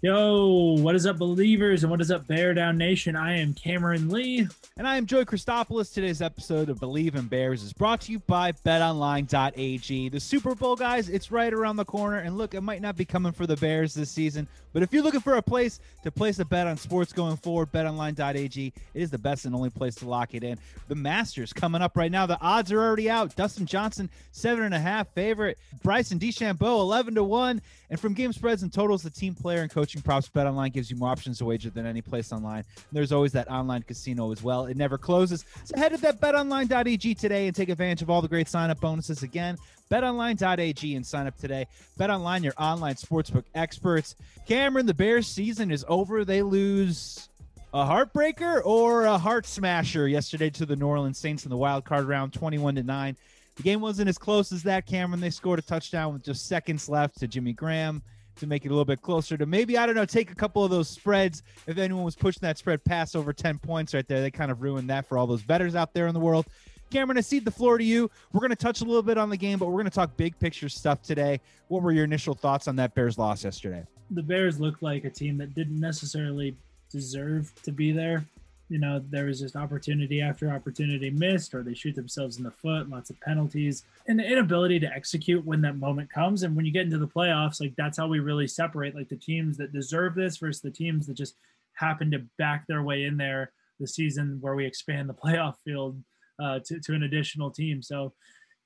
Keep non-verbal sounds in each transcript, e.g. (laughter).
Yo, what is up, believers, and what is up, Bear Down Nation? I am Cameron Lee. And I am Joey Christopoulos. Today's episode of Believe in Bears is brought to you by betonline.ag. The Super Bowl, guys, it's right around the corner. And look, it might not be coming for the Bears this season, but if you're looking for a place to place a bet on sports going forward, betonline.ag it is the best and only place to lock it in. The Masters coming up right now. The odds are already out. Dustin Johnson, seven and a half favorite. Bryson DeChambeau, 11 to 1. And from game spreads and totals, the team player and coaching props, BetOnline gives you more options to wager than any place online. And there's always that online casino as well. It never closes. So head to that betonline.ag today and take advantage of all the great sign up bonuses. Again, betonline.ag and sign up today. BetOnline, your online sportsbook experts. Cameron, the Bears season is over. They lose a heartbreaker or a heart smasher yesterday to the New Orleans Saints in the wild card round 21 to 9. The game wasn't as close as that, Cameron. They scored a touchdown with just seconds left to Jimmy Graham to make it a little bit closer to maybe, I don't know, take a couple of those spreads. If anyone was pushing that spread past over 10 points right there, they kind of ruined that for all those bettors out there in the world. Cameron, I cede the floor to you. We're going to touch a little bit on the game, but we're going to talk big picture stuff today. What were your initial thoughts on that Bears loss yesterday? The Bears looked like a team that didn't necessarily deserve to be there you know, there was just opportunity after opportunity missed, or they shoot themselves in the foot, lots of penalties, and the inability to execute when that moment comes. And when you get into the playoffs, like that's how we really separate like the teams that deserve this versus the teams that just happen to back their way in there the season where we expand the (laughs) playoff field uh, to, to an additional team. So,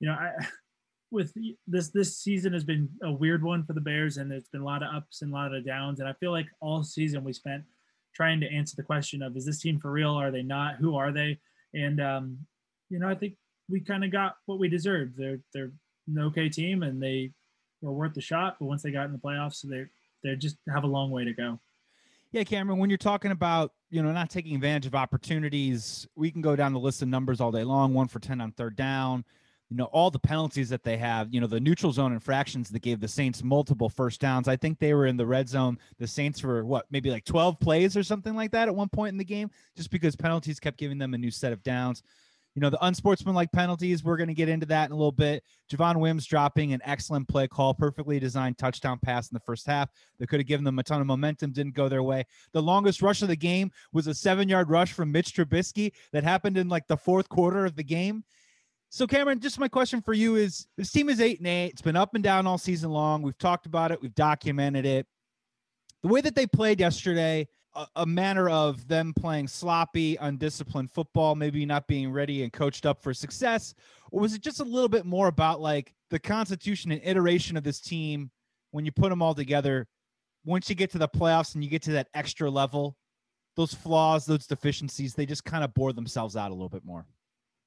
you know, I, (laughs) with this this season has been a weird one for the Bears, and there's been a lot of ups and a lot of downs. And I feel like all season we spent trying to answer the question of is this team for real? Are they not? Who are they? And um, you know, I think we kind of got what we deserved. They're they're an okay team and they were worth the shot. But once they got in the playoffs, they they just have a long way to go. Yeah, Cameron, when you're talking about, you know, not taking advantage of opportunities, we can go down the list of numbers all day long, one for 10 on third down, you know all the penalties that they have you know the neutral zone infractions that gave the saints multiple first downs. I think they were in the red zone. The saints were what maybe like 12 plays or something like that at one point in the game just because penalties kept giving them a new set of downs. You know the unsportsmanlike penalties we're going to get into that in a little bit. Javon wims dropping an excellent play call perfectly designed touchdown pass in the first half that could have given them a ton of momentum didn't go their way. The longest rush of the game was a seven yard rush from mitch trubisky that happened in like the fourth quarter of the game so, Cameron, just my question for you is: This team is eight and eight. It's been up and down all season long. We've talked about it. We've documented it. The way that they played yesterday, a, a manner of them playing sloppy, undisciplined football, maybe not being ready and coached up for success, or was it just a little bit more about like the constitution and iteration of this team when you put them all together? Once you get to the playoffs and you get to that extra level, those flaws, those deficiencies, they just kind of bore themselves out a little bit more.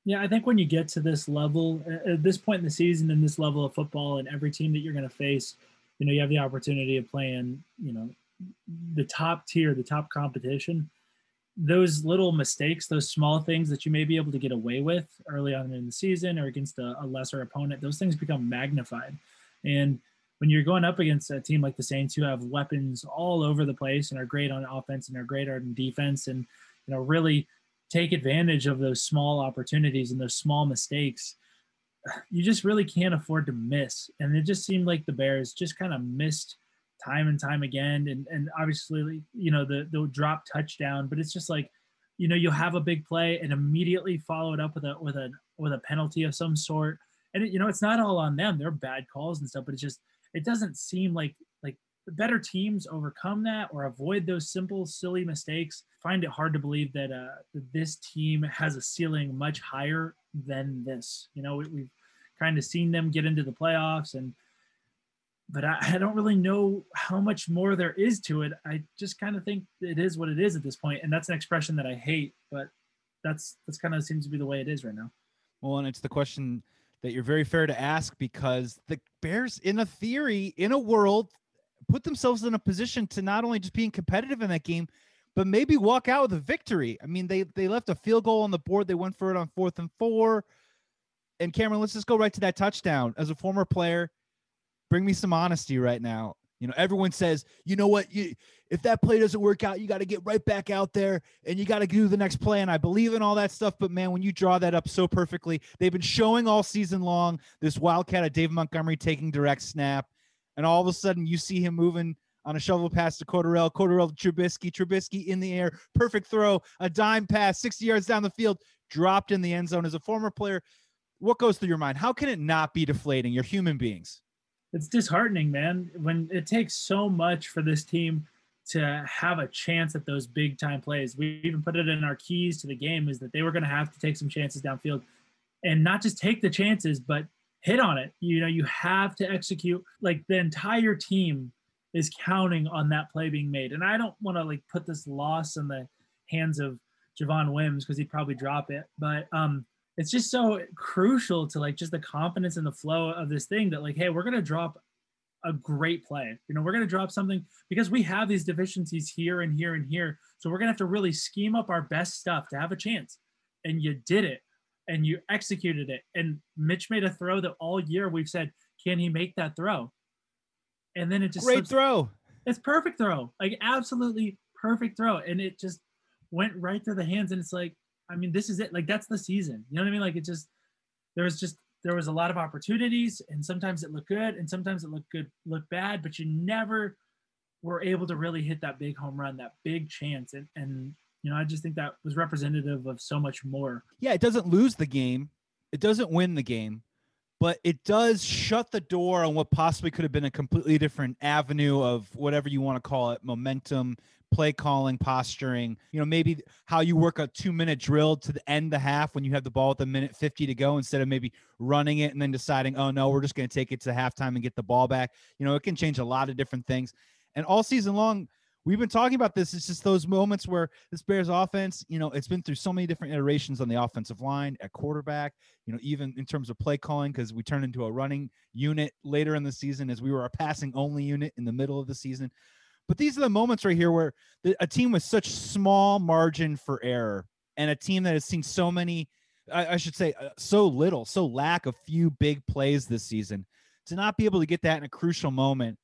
Yeah, I think when you get to this level, at this point in the season, and this level of football, and every team that you're going to face, you know, you have the opportunity of playing, you know, the top tier, the top competition. Those little mistakes, those small things that you may be able to get away with early on in the season or against a, a lesser opponent, those things become magnified. And when you're going up against a team like the Saints, who have weapons all over the place and are great on offense and are great on defense, and you know, really take advantage of those small opportunities and those small mistakes, you just really can't afford to miss. And it just seemed like the Bears just kind of missed time and time again. And and obviously, you know, the the drop touchdown, but it's just like, you know, you'll have a big play and immediately follow it up with a with a with a penalty of some sort. And it, you know, it's not all on them. They're bad calls and stuff, but it's just it doesn't seem like better teams overcome that or avoid those simple, silly mistakes. Find it hard to believe that uh, this team has a ceiling much higher than this. You know, we, we've kind of seen them get into the playoffs, and but I, I don't really know how much more there is to it. I just kind of think it is what it is at this point, and that's an expression that I hate, but that's that's kind of seems to be the way it is right now. Well, and it's the question that you're very fair to ask because the Bears, in a theory, in a world put themselves in a position to not only just being competitive in that game, but maybe walk out with a victory. I mean, they they left a field goal on the board. They went for it on fourth and four. And Cameron, let's just go right to that touchdown. As a former player, bring me some honesty right now. You know, everyone says, you know what, you if that play doesn't work out, you got to get right back out there and you got to do the next play. And I believe in all that stuff. But man, when you draw that up so perfectly, they've been showing all season long this wildcat of David Montgomery taking direct snap. And all of a sudden you see him moving on a shovel pass to Cordarrelle, Cordarrelle to Trubisky, Trubisky in the air, perfect throw, a dime pass, 60 yards down the field, dropped in the end zone. As a former player, what goes through your mind? How can it not be deflating? You're human beings. It's disheartening, man. When it takes so much for this team to have a chance at those big time plays. We even put it in our keys to the game is that they were going to have to take some chances downfield and not just take the chances, but hit on it. You know, you have to execute. Like the entire team is counting on that play being made. And I don't want to like put this loss in the hands of Javon Wims because he'd probably drop it. But um it's just so crucial to like just the confidence and the flow of this thing that like, hey, we're gonna drop a great play. You know, we're to drop something because we have these deficiencies here and here and here. So we're to have to really scheme up our best stuff to have a chance. And you did it and you executed it. And Mitch made a throw that all year we've said, can he make that throw? And then it just great slips. throw. It's perfect throw, like absolutely perfect throw. And it just went right through the hands. And it's like, I mean, this is it. Like that's the season. You know what I mean? Like it just there was just there was a lot of opportunities and sometimes it looked good and sometimes it looked good looked bad but you never were able to really hit that big home run that big chance and and you know i just think that was representative of so much more yeah it doesn't lose the game it doesn't win the game but it does shut the door on what possibly could have been a completely different avenue of whatever you want to call it momentum play calling, posturing, you know, maybe how you work a two minute drill to the end the half when you have the ball at the minute 50 to go instead of maybe running it and then deciding, oh no, we're just going to take it to halftime and get the ball back. You know, it can change a lot of different things. And all season long, we've been talking about this. It's just those moments where this Bears offense, you know, it's been through so many different iterations on the offensive line, at quarterback, you know, even in terms of play calling, because we turned into a running unit later in the season as we were a passing only unit in the middle of the season. But these are the moments right here where the, a team with such small margin for error and a team that has seen so many, I, I should say, uh, so little, so lack a few big plays this season, to not be able to get that in a crucial moment.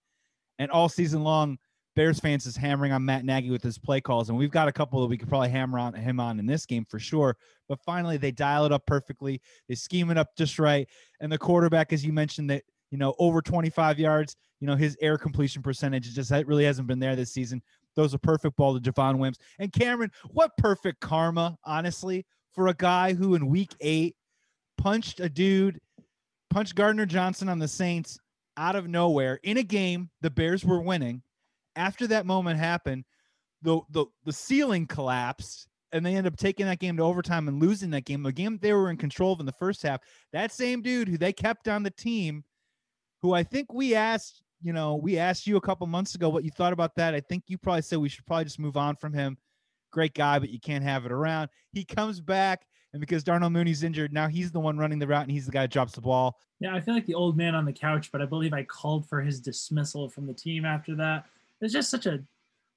And all season long, Bears fans is hammering on Matt Nagy with his play calls, and we've got a couple that we could probably hammer on him on in this game for sure. But finally, they dial it up perfectly. They scheme it up just right, and the quarterback, as you mentioned, that you know over 25 yards you know, his air completion percentage just really hasn't been there this season. Those a perfect ball to Javon Wims. And Cameron, what perfect karma, honestly, for a guy who in week eight punched a dude, punched Gardner Johnson on the Saints out of nowhere in a game the Bears were winning. After that moment happened, the the, the ceiling collapsed and they end up taking that game to overtime and losing that game. A game they were in control of in the first half. That same dude who they kept on the team, who I think we asked you know, we asked you a couple months ago what you thought about that. I think you probably said we should probably just move on from him. Great guy, but you can't have it around. He comes back, and because Darnell Mooney's injured, now he's the one running the route, and he's the guy that drops the ball. Yeah, I feel like the old man on the couch, but I believe I called for his dismissal from the team after that. It's just such a,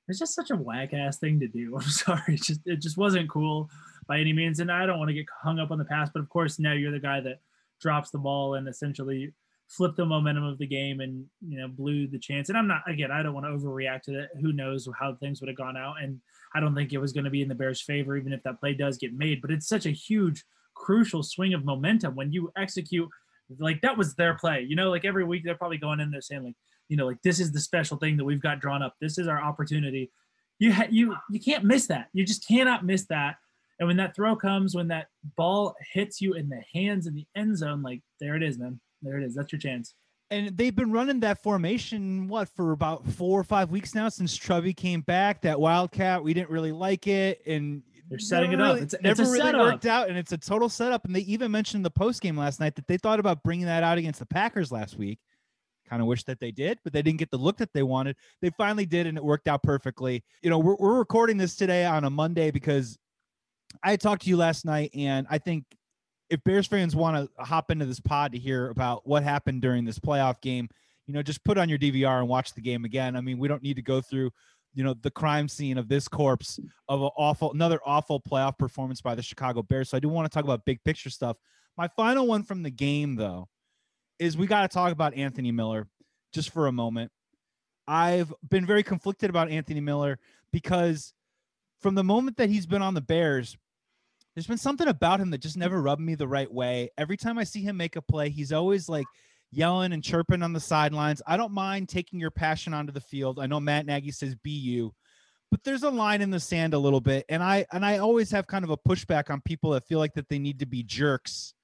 it's just such a whack ass thing to do. (laughs) I'm sorry, it just it just wasn't cool by any means, and I don't want to get hung up on the past, but of course now you're the guy that drops the ball and essentially flipped the momentum of the game and you know blew the chance. And I'm not again, I don't want to overreact to it. Who knows how things would have gone out? And I don't think it was going to be in the Bears' favor, even if that play does get made. But it's such a huge, crucial swing of momentum when you execute like that was their play. You know, like every week they're probably going in there saying like, you know, like this is the special thing that we've got drawn up. This is our opportunity. You ha- you you can't miss that. You just cannot miss that. And when that throw comes, when that ball hits you in the hands in the end zone, like there it is, man. There it is. That's your chance. And they've been running that formation what for about four or five weeks now since Trubby came back. That Wildcat, we didn't really like it, and they're setting it up. it's, it's never really setup. worked out, and it's a total setup. And they even mentioned in the post game last night that they thought about bringing that out against the Packers last week. Kind of wish that they did, but they didn't get the look that they wanted. They finally did, and it worked out perfectly. You know, we're, we're recording this today on a Monday because I talked to you last night, and I think if Bears fans want to hop into this pod to hear about what happened during this playoff game, you know, just put on your DVR and watch the game again. I mean, we don't need to go through, you know, the crime scene of this corpse of an awful, another awful playoff performance by the Chicago Bears. So I do want to talk about big picture stuff. My final one from the game, though, is we got to talk about Anthony Miller just for a moment. I've been very conflicted about Anthony Miller because from the moment that he's been on the Bears, there's been something about him that just never rubbed me the right way. Every time I see him make a play, he's always like yelling and chirping on the sidelines. I don't mind taking your passion onto the field. I know Matt Nagy says be you, but there's a line in the sand a little bit. And I and I always have kind of a pushback on people that feel like that they need to be jerks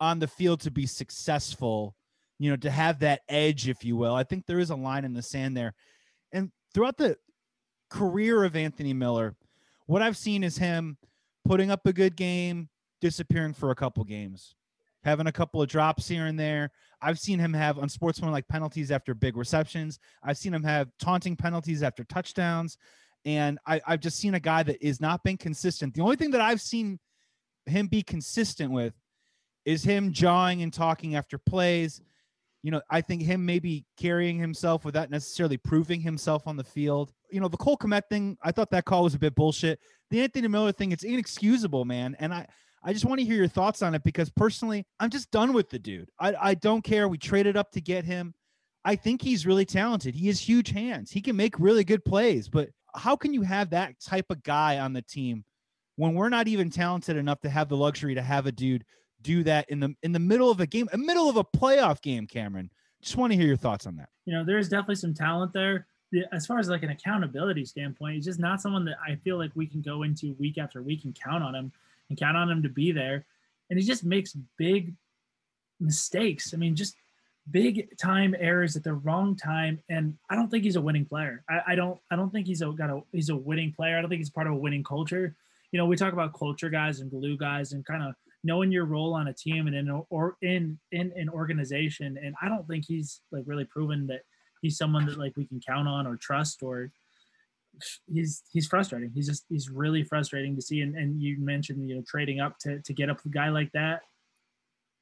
on the field to be successful, you know, to have that edge, if you will. I think there is a line in the sand there. And throughout the career of Anthony Miller, what I've seen is him putting up a good game, disappearing for a couple games, having a couple of drops here and there. I've seen him have unsportsmanlike penalties after big receptions. I've seen him have taunting penalties after touchdowns. And I, have just seen a guy that is not been consistent. The only thing that I've seen him be consistent with is him jawing and talking after plays. You know, I think him maybe carrying himself without necessarily proving himself on the field. You know, the Cole Kmet thing, I thought that call was a bit bullshit. The Anthony Miller thing, it's inexcusable, man. And I, I just want to hear your thoughts on it because personally, I'm just done with the dude. I, I don't care. We traded up to get him. I think he's really talented. He has huge hands. He can make really good plays, but how can you have that type of guy on the team when we're not even talented enough to have the luxury to have a dude do that in the in the middle of a game, a middle of a playoff game, Cameron. Just want to hear your thoughts on that. You know, there's definitely some talent there. As far as like an accountability standpoint, he's just not someone that I feel like we can go into week after week and count on him and count on him to be there. And he just makes big mistakes. I mean, just big time errors at the wrong time. And I don't think he's a winning player. I, I don't I don't think he's a got a he's a winning player. I don't think he's part of a winning culture. You know, we talk about culture guys and glue guys and kind of knowing your role on a team and in or in in an organization. And I don't think he's like really proven that he's someone that like we can count on or trust or he's he's frustrating. He's just he's really frustrating to see. And, and you mentioned you know trading up to to get up a guy like that.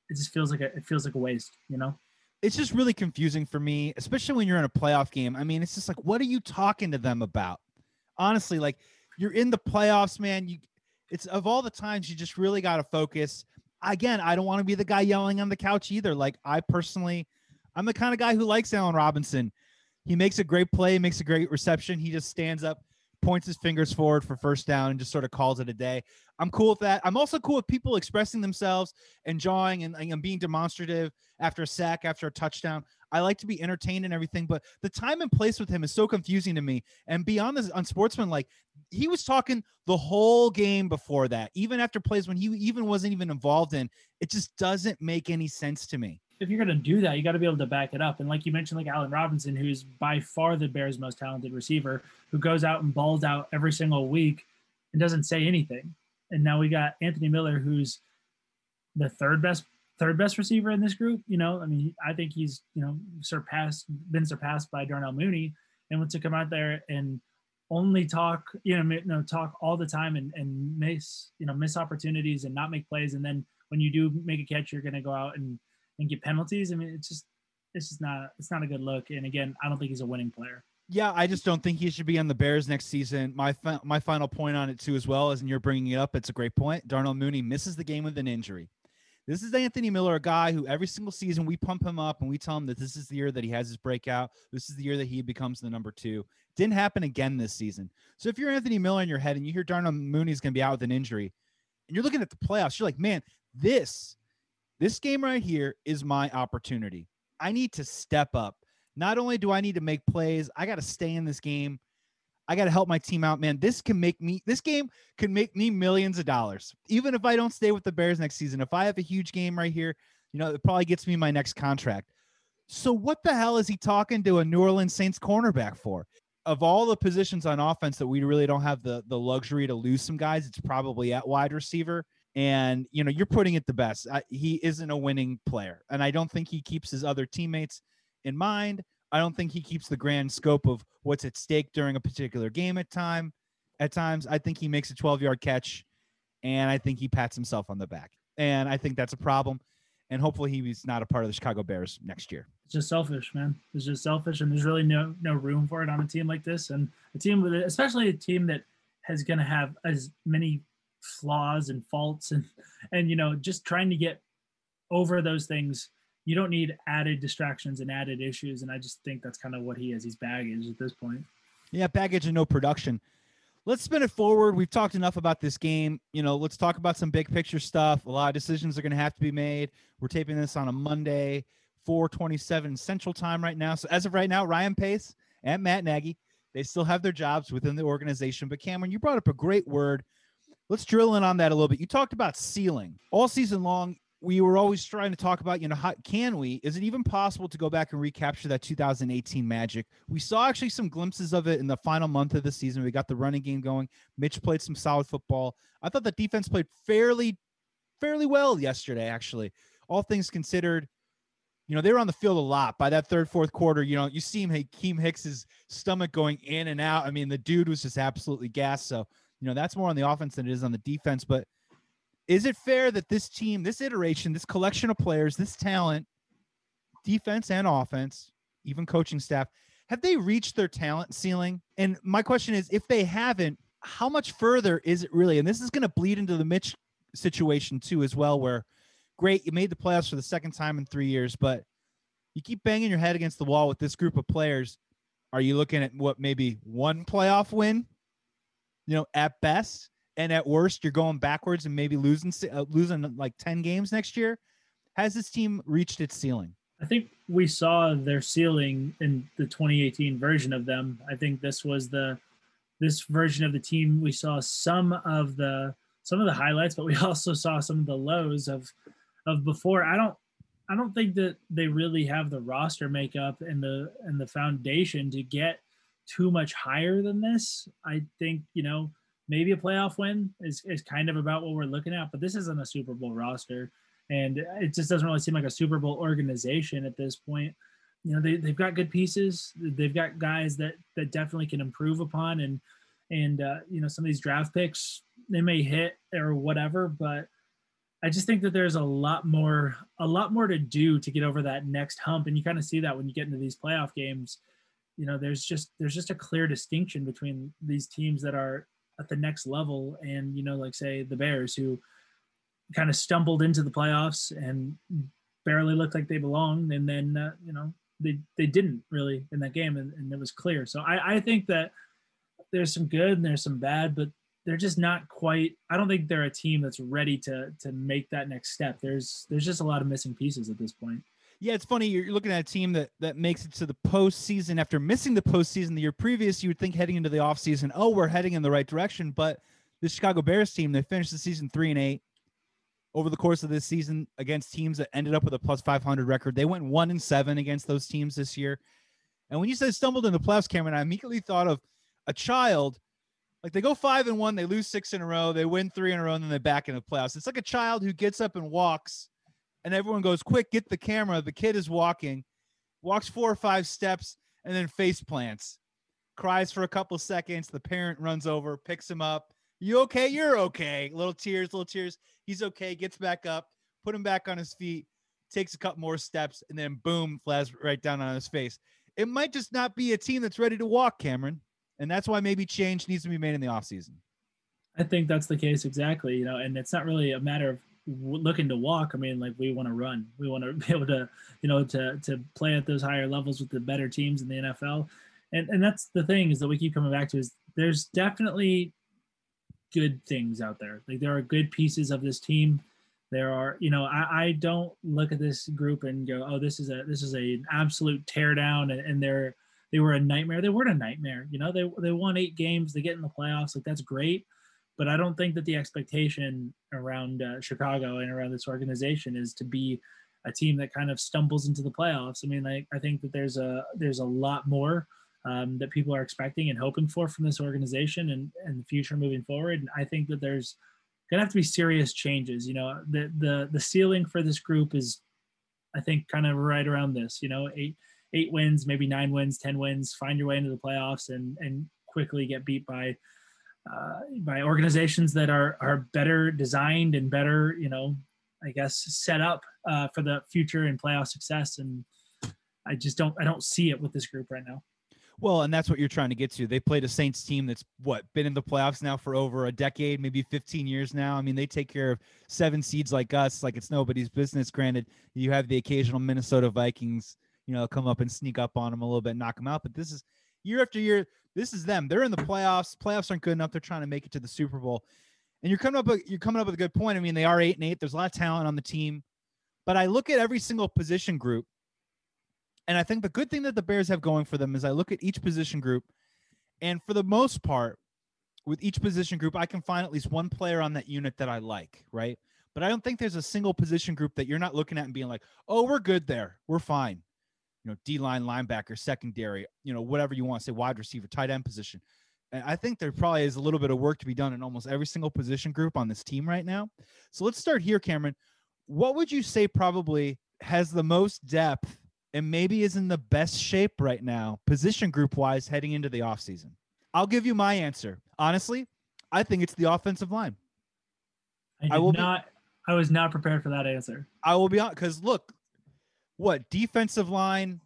It just feels like a it feels like a waste, you know. It's just really confusing for me, especially when you're in a playoff game. I mean, it's just like, what are you talking to them about? Honestly, like you're in the playoffs, man. You it's of all the times you just really got to focus. Again, I don't want to be the guy yelling on the couch either. Like I personally, I'm the kind of guy who likes Allen Robinson. He makes a great play, makes a great reception. He just stands up, points his fingers forward for first down, and just sort of calls it a day. I'm cool with that. I'm also cool with people expressing themselves and jawing and, and being demonstrative after a sack, after a touchdown. I like to be entertained and everything, but the time and place with him is so confusing to me. And beyond this, on Sportsman, like he was talking the whole game before that, even after plays when he even wasn't even involved in. It just doesn't make any sense to me. If you're to do that, you got to be able to back it up. And like you mentioned, like Allen Robinson, who's by far the Bears' most talented receiver, who goes out and balls out every single week and doesn't say anything. And now we got Anthony Miller, who's the third best third best receiver in this group. You know, I mean, I think he's you know surpassed, been surpassed by Darnell Mooney, and to come out there and only talk, you know, you know, talk all the time and and miss, you know, miss opportunities and not make plays, and then when you do make a catch, you're going to go out and and get penalties. I mean, it's just it's just not it's not a good look. And again, I don't think he's a winning player. Yeah, I just don't think he should be on the Bears next season. My fi- my final point on it too, as well, as and you're bringing it up, it's a great point. Darnell Mooney misses the game with an injury. This is Anthony Miller, a guy who every single season we pump him up and we tell him that this is the year that he has his breakout. This is the year that he becomes the number two. Didn't happen again this season. So if you're Anthony Miller in your head and you hear Darnell Mooney's going to be out with an injury, and you're looking at the playoffs, you're like, man, this this game right here is my opportunity. I need to step up. Not only do I need to make plays, I got to stay in this game I got to help my team out, man. This can make me, this game can make me millions of dollars. Even if I don't stay with the Bears next season, if I have a huge game right here, you know, it probably gets me my next contract. So what the hell is he talking to a New Orleans Saints cornerback for? Of all the positions on offense that we really don't have the the luxury to lose some guys, it's probably at wide receiver. And you know, you're putting it the best. I, he isn't a winning player, and I don't think he keeps his other teammates in mind. I don't think he keeps the grand scope of what's at stake during a particular game at time. At times, I think he makes a 12 yard catch, and I think he pats himself on the back, and I think that's a problem. And hopefully, he's not a part of the Chicago Bears next year. It's just selfish, man. It's just selfish, and there's really no no room for it on a team like this, and a team with, especially a team that has going to have as many flaws and faults, and and you know, just trying to get over those things you don't need added distractions and added issues. And I just think that's kind of what he is. He's baggage at this point. Yeah, baggage and no production. Let's spin it forward. We've talked enough about this game. You know, let's talk about some big picture stuff. A lot of decisions are going to have to be made. We're taping this on a Monday, 427 Central Time right now. So as of right now, Ryan Pace and Matt Nagy, they still have their jobs within the organization. But Cameron, you brought up a great word. Let's drill in on that a little bit. You talked about ceiling all season long we were always trying to talk about, you know, how can we? Is it even possible to go back and recapture that 2018 magic? We saw actually some glimpses of it in the final month of the season. We got the running game going. Mitch played some solid football. I thought the defense played fairly, fairly well yesterday, actually. All things considered, you know, they were on the field a lot. By that third, fourth quarter, you know, you see him, Akiem Hicks's stomach going in and out. I mean, the dude was just absolutely gassed. So, you know, that's more on the offense than it is on the defense. But is it fair that this team, this iteration, this collection of players, this talent, defense and offense, even coaching staff, have they reached their talent ceiling? And my question is if they haven't, how much further is it really? And this is going to bleed into the Mitch situation too, as well, where great, you made the playoffs for the second time in three years, but you keep banging your head against the wall with this group of players. Are you looking at what maybe one playoff win, you know, at best? And at worst you're going backwards and maybe losing uh, losing like 10 games next year has this team reached its ceiling? I think we saw their ceiling in the 2018 version of them. I think this was the this version of the team we saw some of the some of the highlights but we (laughs) also saw some of the lows of of before. I don't i don't think that they really have the roster makeup and the and the foundation to get too much higher than this. I think you know maybe a playoff win is, is kind of about what we're looking at, but this isn't a Super Bowl roster. And it just doesn't really seem like a Super Bowl organization at this point. You know, they, they've got good pieces. They've got guys that, that definitely can improve upon. And, and, uh, you know, some of these draft picks, they may hit or whatever, but I just think that there's a lot more, a lot more to do to get over that next hump. And you kind of see that when you get into these playoff games, you know, there's just, there's just a clear distinction between these teams that are at the next level. And you know like say the bears who kind of stumbled into the playoffs and barely looked like they belonged. And then uh, you know they they didn't really in that game and, and it was clear. So I, I think that there's some good and there's some bad but they're just not quite i don't think they're a team that's ready to to make that next step. There's there's just a lot of missing pieces at this point yeah, it's funny. You're looking at a team that that makes it to the postseason after missing the postseason the year previous. You would think heading into the offseason, oh, we're heading in the right direction. But the Chicago Bears team, they finished the season three and eight. Over the course of this season, against teams that ended up with a plus 500 record, they went one and seven against those teams this year. And when you said stumbled in the playoffs, Cameron, I immediately thought of a child. Like they go five and one, they lose six in a row, they win three in a row, and then they back in the playoffs. It's like a child who gets up and walks and everyone goes, "Quick, get the camera!" The kid is walking, walks four or five steps, and then face plants, cries for a couple seconds. The parent runs over, picks him up. You okay? You're okay. Little tears, little tears. He's okay. Gets back up, put him back on his feet, takes a couple more steps, and then boom, flies right down on his face. It might just not be a team that's ready to walk, Cameron. And that's why maybe change needs to be made in the offseason. I think that's the case exactly, you know, and it's not really a matter of looking to walk, I mean, like we want to run. We want to (laughs) be able to, you know, to to play at those higher levels with the better teams in the NFL. And and that's the thing is that we keep coming back to is there's definitely good things out there. Like there are good pieces of this team. There are, you know, I, I don't look at this group and go, oh, this is a this is a an absolute teardown, and, and they're they were a nightmare. They weren't a nightmare. You know, they they won eight games. They get in the playoffs. Like that's great but I don't think that the expectation around uh, Chicago and around this organization is to be a team that kind of stumbles into the playoffs. I mean, like I think that there's a there's a lot more um, that people are expecting and hoping for from this organization and and the future moving forward. And I think that there's gonna have to be serious changes. You know, the the the ceiling for this group is, I think, kind of right around this. You know, eight eight wins, maybe nine wins, ten wins, find your way into the playoffs and and quickly get beat by uh, by organizations that are are better designed and better, you know, I guess set up uh, for the future and playoff success. And I just don't I don't see it with this group right now. Well, and that's what you're trying to get to. They played a Saints team that's what been in the playoffs now for over a decade, maybe 15 years now. I mean, they take care of seven seeds like us, like it's nobody's business. Granted, you have the occasional Minnesota Vikings, you know, come up and sneak up on them a little bit, knock them out. But this is year after year. This is them. They're in the playoffs. Playoffs aren't good enough. They're trying to make it to the Super Bowl. And you're coming up. You're coming up with a good point. I mean, they are eight and eight. There's a lot of talent on the team, but I look at every single position group and I think the good thing that the Bears have going for them is I look at each position group, and for the most part, with each position group, I can find at least one player on that unit that I like, right? But I don't think there's a single position group that you're not looking at and being like, oh, we're good there. We're fine. You know, D line, linebacker, secondary, you know, whatever you want to say, wide receiver, tight end position. And I think there probably is a little bit of work to be done in almost every single position group on this team right now. So let's start here, Cameron. What would you say probably has the most depth and maybe is in the best shape right now, position group wise, heading into the offseason? I'll give you my answer. Honestly, I think it's the offensive line. I, I will not. Be, I was not prepared for that answer. I will be honest, because look, what defensive line?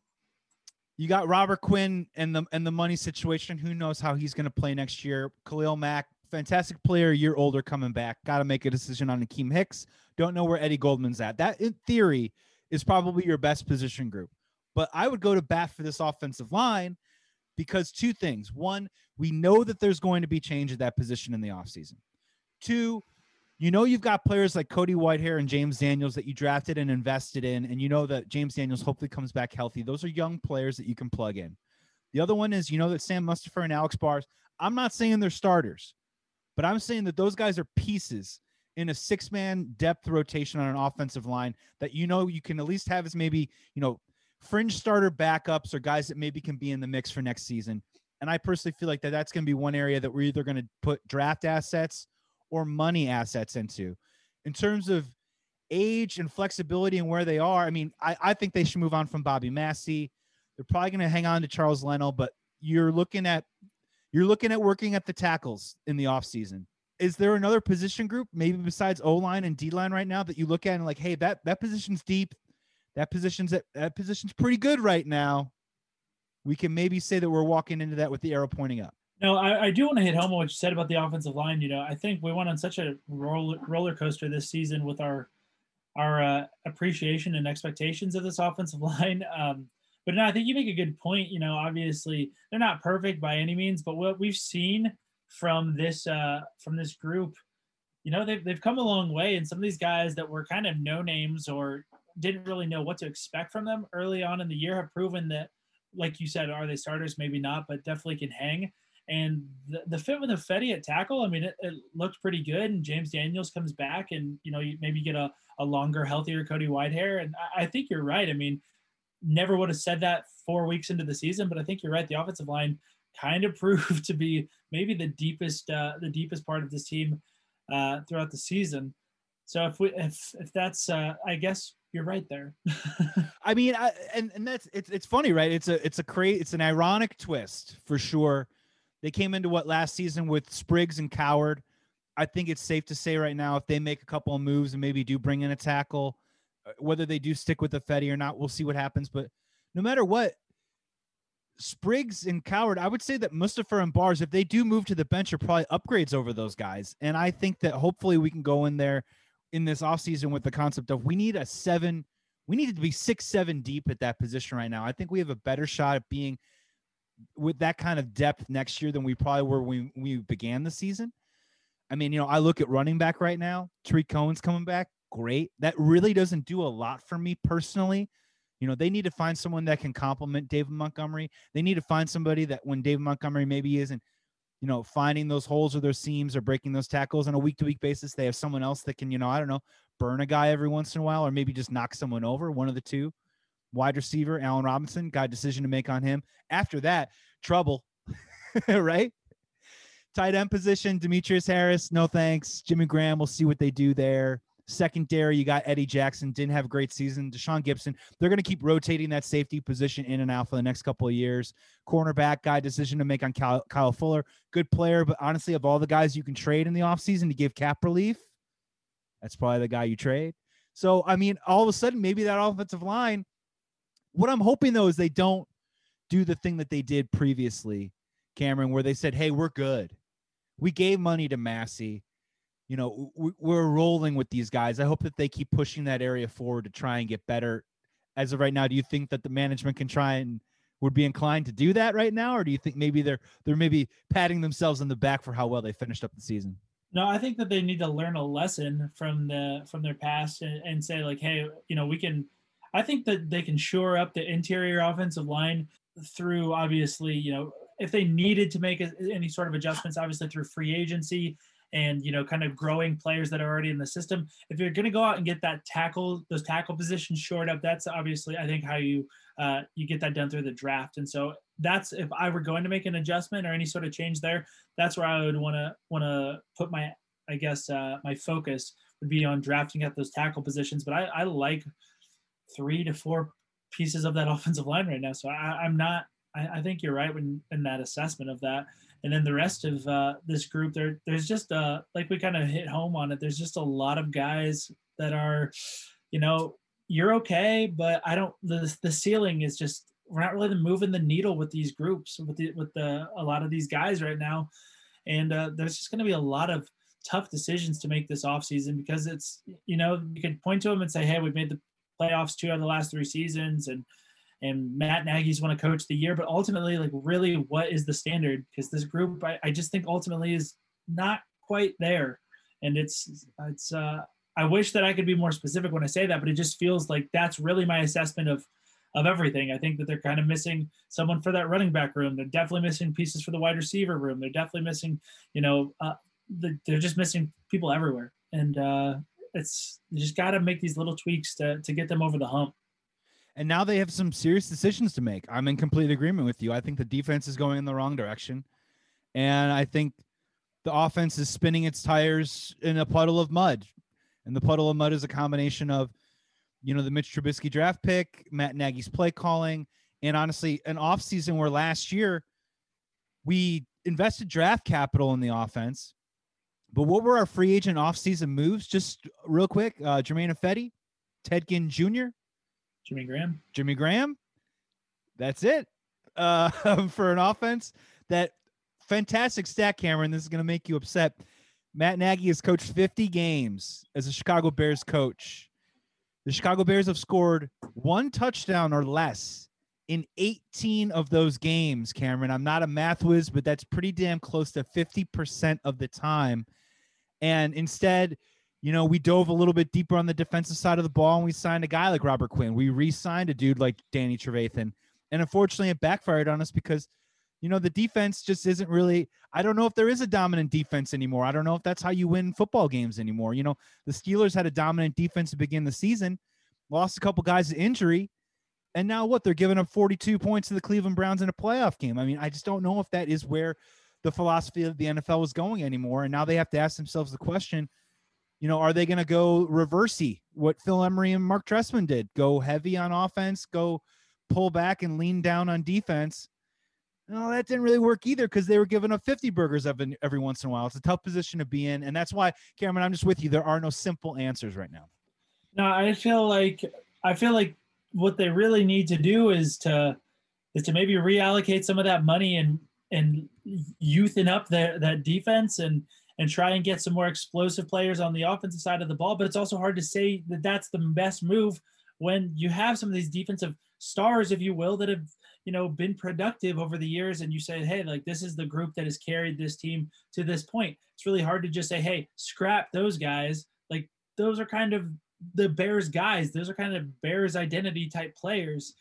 You got Robert Quinn and the and the money situation. Who knows how he's going to play next year? Khalil Mack, fantastic player, year older, coming back. Got to make a decision on Akiem Hicks. Don't know where Eddie Goldman's at. That, in theory, is probably your best position group. But I would go to bat for this offensive line because two things. One, we know that there's going to be change at that position in the offseason. Two, you know you've got players like Cody Whitehair and James Daniels that you drafted and invested in, and you know that James Daniels hopefully comes back healthy. Those are young players that you can plug in. The other one is you know that Sam Mustipher and Alex Bars. I'm not saying they're starters, but I'm saying that those guys are pieces in a six man depth rotation on an offensive line that you know you can at least have as maybe you know fringe starter backups or guys that maybe can be in the mix for next season. And I personally feel like that that's going to be one area that we're either going to put draft assets or money assets into. In terms of age and flexibility and where they are, I mean, I, I think they should move on from Bobby Massie. They're probably going to hang on to Charles Leno, but you're looking at you're looking at working at the tackles in the offseason. Is there another position group, maybe besides O line and D line right now, that you look at and like, hey, that that position's deep that position's at, that position's pretty good right now. We can maybe say that we're walking into that with the arrow pointing up. No, I, I do want to hit home on what you said about the offensive line. You know, I think we went on such a roller, roller coaster this season with our our uh, appreciation and expectations of this (laughs) offensive line. Um, but no, I think you make a good point. You know, obviously they're not perfect by any means, but what we've seen from this uh, from this group, you know, they've they've come a long way. And some of these guys that were kind of no names or didn't really know what to expect from them early on in the year have proven that, like you said, are they starters? Maybe not, but definitely can hang. And the, the fit with Ifedi at tackle, I mean, it, it, looked pretty good. And James Daniels comes back, and you know, you maybe get a, a longer, healthier Cody Whitehair. And I, I think you're right. I mean, never would have said that four weeks into the season, but I think you're right. The offensive line kind of (laughs) proved to be maybe the deepest, uh, the deepest part of this team uh, throughout the season. So if we, if if that's, uh, I guess you're right there. (laughs) I mean, I, and and that's it's it's funny, right? It's a it's a crazy it's an ironic twist for sure. They came into what last season with Spriggs and Coward. I think it's safe to say right now, if they make a couple of moves and maybe do bring in a tackle, uh, whether they do stick with Ifedi or not, we'll see what happens. But no matter what, Spriggs and Coward, I would say that Mustipher and Bars, if they do move to the bench, are probably upgrades over those guys. And I think that hopefully we can go in there in this offseason with the concept of we need a seven, we need to be six, seven deep at that position right now. I think we have a better shot at being with that kind of depth next year than we probably were when we began the season. I mean, you know, I look at running back right now. Tarik Cohen's coming back. Great. That really doesn't do a lot for me personally. You know, they need to find someone that can complement David Montgomery. They need to find somebody that when David Montgomery maybe isn't you know, finding those holes or those seams or breaking those tackles on a week to week basis. They have someone else that can, you know, I don't know, burn a guy every once in a while or maybe just knock someone over, one of the two. Wide receiver, Allen Robinson, got a decision to make on him. After that, trouble, (laughs) right? Tight end position, Demetrius Harris, no thanks. Jimmy Graham, we'll see what they do there. Secondary, you got Eddie Jackson, didn't have a great season. Tashaun Gipson, they're going to keep rotating that safety position in and out for the next couple of years. Cornerback guy decision to make on Kyle, Kyle Fuller, good player, but honestly, of all the guys you can trade in the offseason to give cap relief, that's probably the guy you trade. So, I mean, all of a sudden, maybe that offensive line, what I'm hoping though is they don't do the thing that they did previously, Cameron, where they said, "Hey, we're good. We gave money to Massie. You know, we're rolling with these guys. I hope that they keep pushing that area forward to try and get better. As of right now, do you think that the management can try and would be inclined to do that right now, or do you think maybe they're they're maybe patting themselves in the back for how well they finished up the season? No, I think that they need to learn a lesson from the from their past and, and say like, hey, you know, we can. I think that they can shore up the interior offensive line through obviously, you know, if they needed to make any sort of adjustments, obviously through free agency and you know kind of growing players that are already in the system. If you're going to go out and get that tackle those tackle positions shored up that's obviously i think how you uh, you get that done through the draft. And so that's if i were going to make an adjustment or any sort of change there that's where i would want to want to put my i guess uh, my focus would be on drafting at those tackle positions. But i, I like three to four pieces of that (laughs) offensive line right now so I, i'm not I, I think you're right when in that assessment of that. And then the rest of uh, this group, there, there's just uh, like we kind of hit home on it. There's just a lot of guys that are, you know, you're okay, but I don't. The the ceiling is just we're not really moving the needle with these groups with the with the a lot of these guys right now, and uh, there's just going to be a lot of tough decisions to make this offseason because it's you know you can point to them and say hey we've made the playoffs two out of the last three seasons and and Matt Nagy's won a coach the year, but ultimately, like, really, what is the standard? Because this group, I, I just think ultimately is not quite there. And it's, it's, uh, I wish that I could be more specific when I say that, but it just feels like that's really my assessment of, of everything. I think that they're kind of missing someone for that running back room. They're definitely missing pieces for the wide receiver room. They're definitely missing, you know, uh, the, they're just missing people everywhere. And uh, it's you just got to make these little tweaks to to get them over the hump and now they have some serious decisions to make. I'm in complete agreement with you. I think the defense is going in the wrong direction, and I think the offense is spinning its tires in a puddle of mud. And the puddle of mud is a combination of, you know, the Mitch Trubisky draft pick, Matt Nagy's play calling, and honestly, an offseason where last year we invested draft capital in the offense. But what were our free agent offseason moves? Just real quick, uh, Germain Ifedi, Ted Ginn Jr., Jimmy Graham. Jimmy Graham. That's it (laughs) uh, for an offense. That fantastic stat, Cameron. This is going to make you upset. Matt Nagy has coached 50 games as a Chicago Bears coach. The Chicago Bears have scored one touchdown or less in 18 of those games, Cameron. I'm not a math whiz, but that's pretty damn close to 50% of the time. And instead, you know, we dove a little bit deeper on the defensive side of the ball and we signed a guy like Robert Quinn. We re signed a dude like Danny Trevathan. And unfortunately, it backfired on us because, you know, the defense just isn't really. I don't know if there is a dominant defense anymore. I don't know if that's how you win football games anymore. You know, the Steelers had a dominant defense to begin the season, lost a couple guys to injury. And now what? They're giving up 42 points to the Cleveland Browns in a playoff game. I mean, I just don't know if that is where the philosophy of the NFL is going anymore. And now they have to ask themselves the question you know, are they going to go reversey what Phil Emery and Mark Trestman did? Go heavy on offense, go pull back and lean down on defense. No, that didn't really work either because they were giving up 50 burgers every, every once in a while. It's a tough position to be in. And that's why, Cameron, I'm just with you. There are no simple answers right now. No, I feel like I feel like what they really need to do is to is to maybe reallocate some of that money and and youthen up that that defense and and try and get some more explosive players on the offensive side of the ball. But it's also hard to say that that's the best move when you have some of these defensive stars, if you will, that have you know been productive over the years, and you say, hey, like this is the group that has carried this team to this point. It's really hard to just say, hey, scrap those guys. Like those are kind of the Bears guys. Those are kind of Bears identity type players.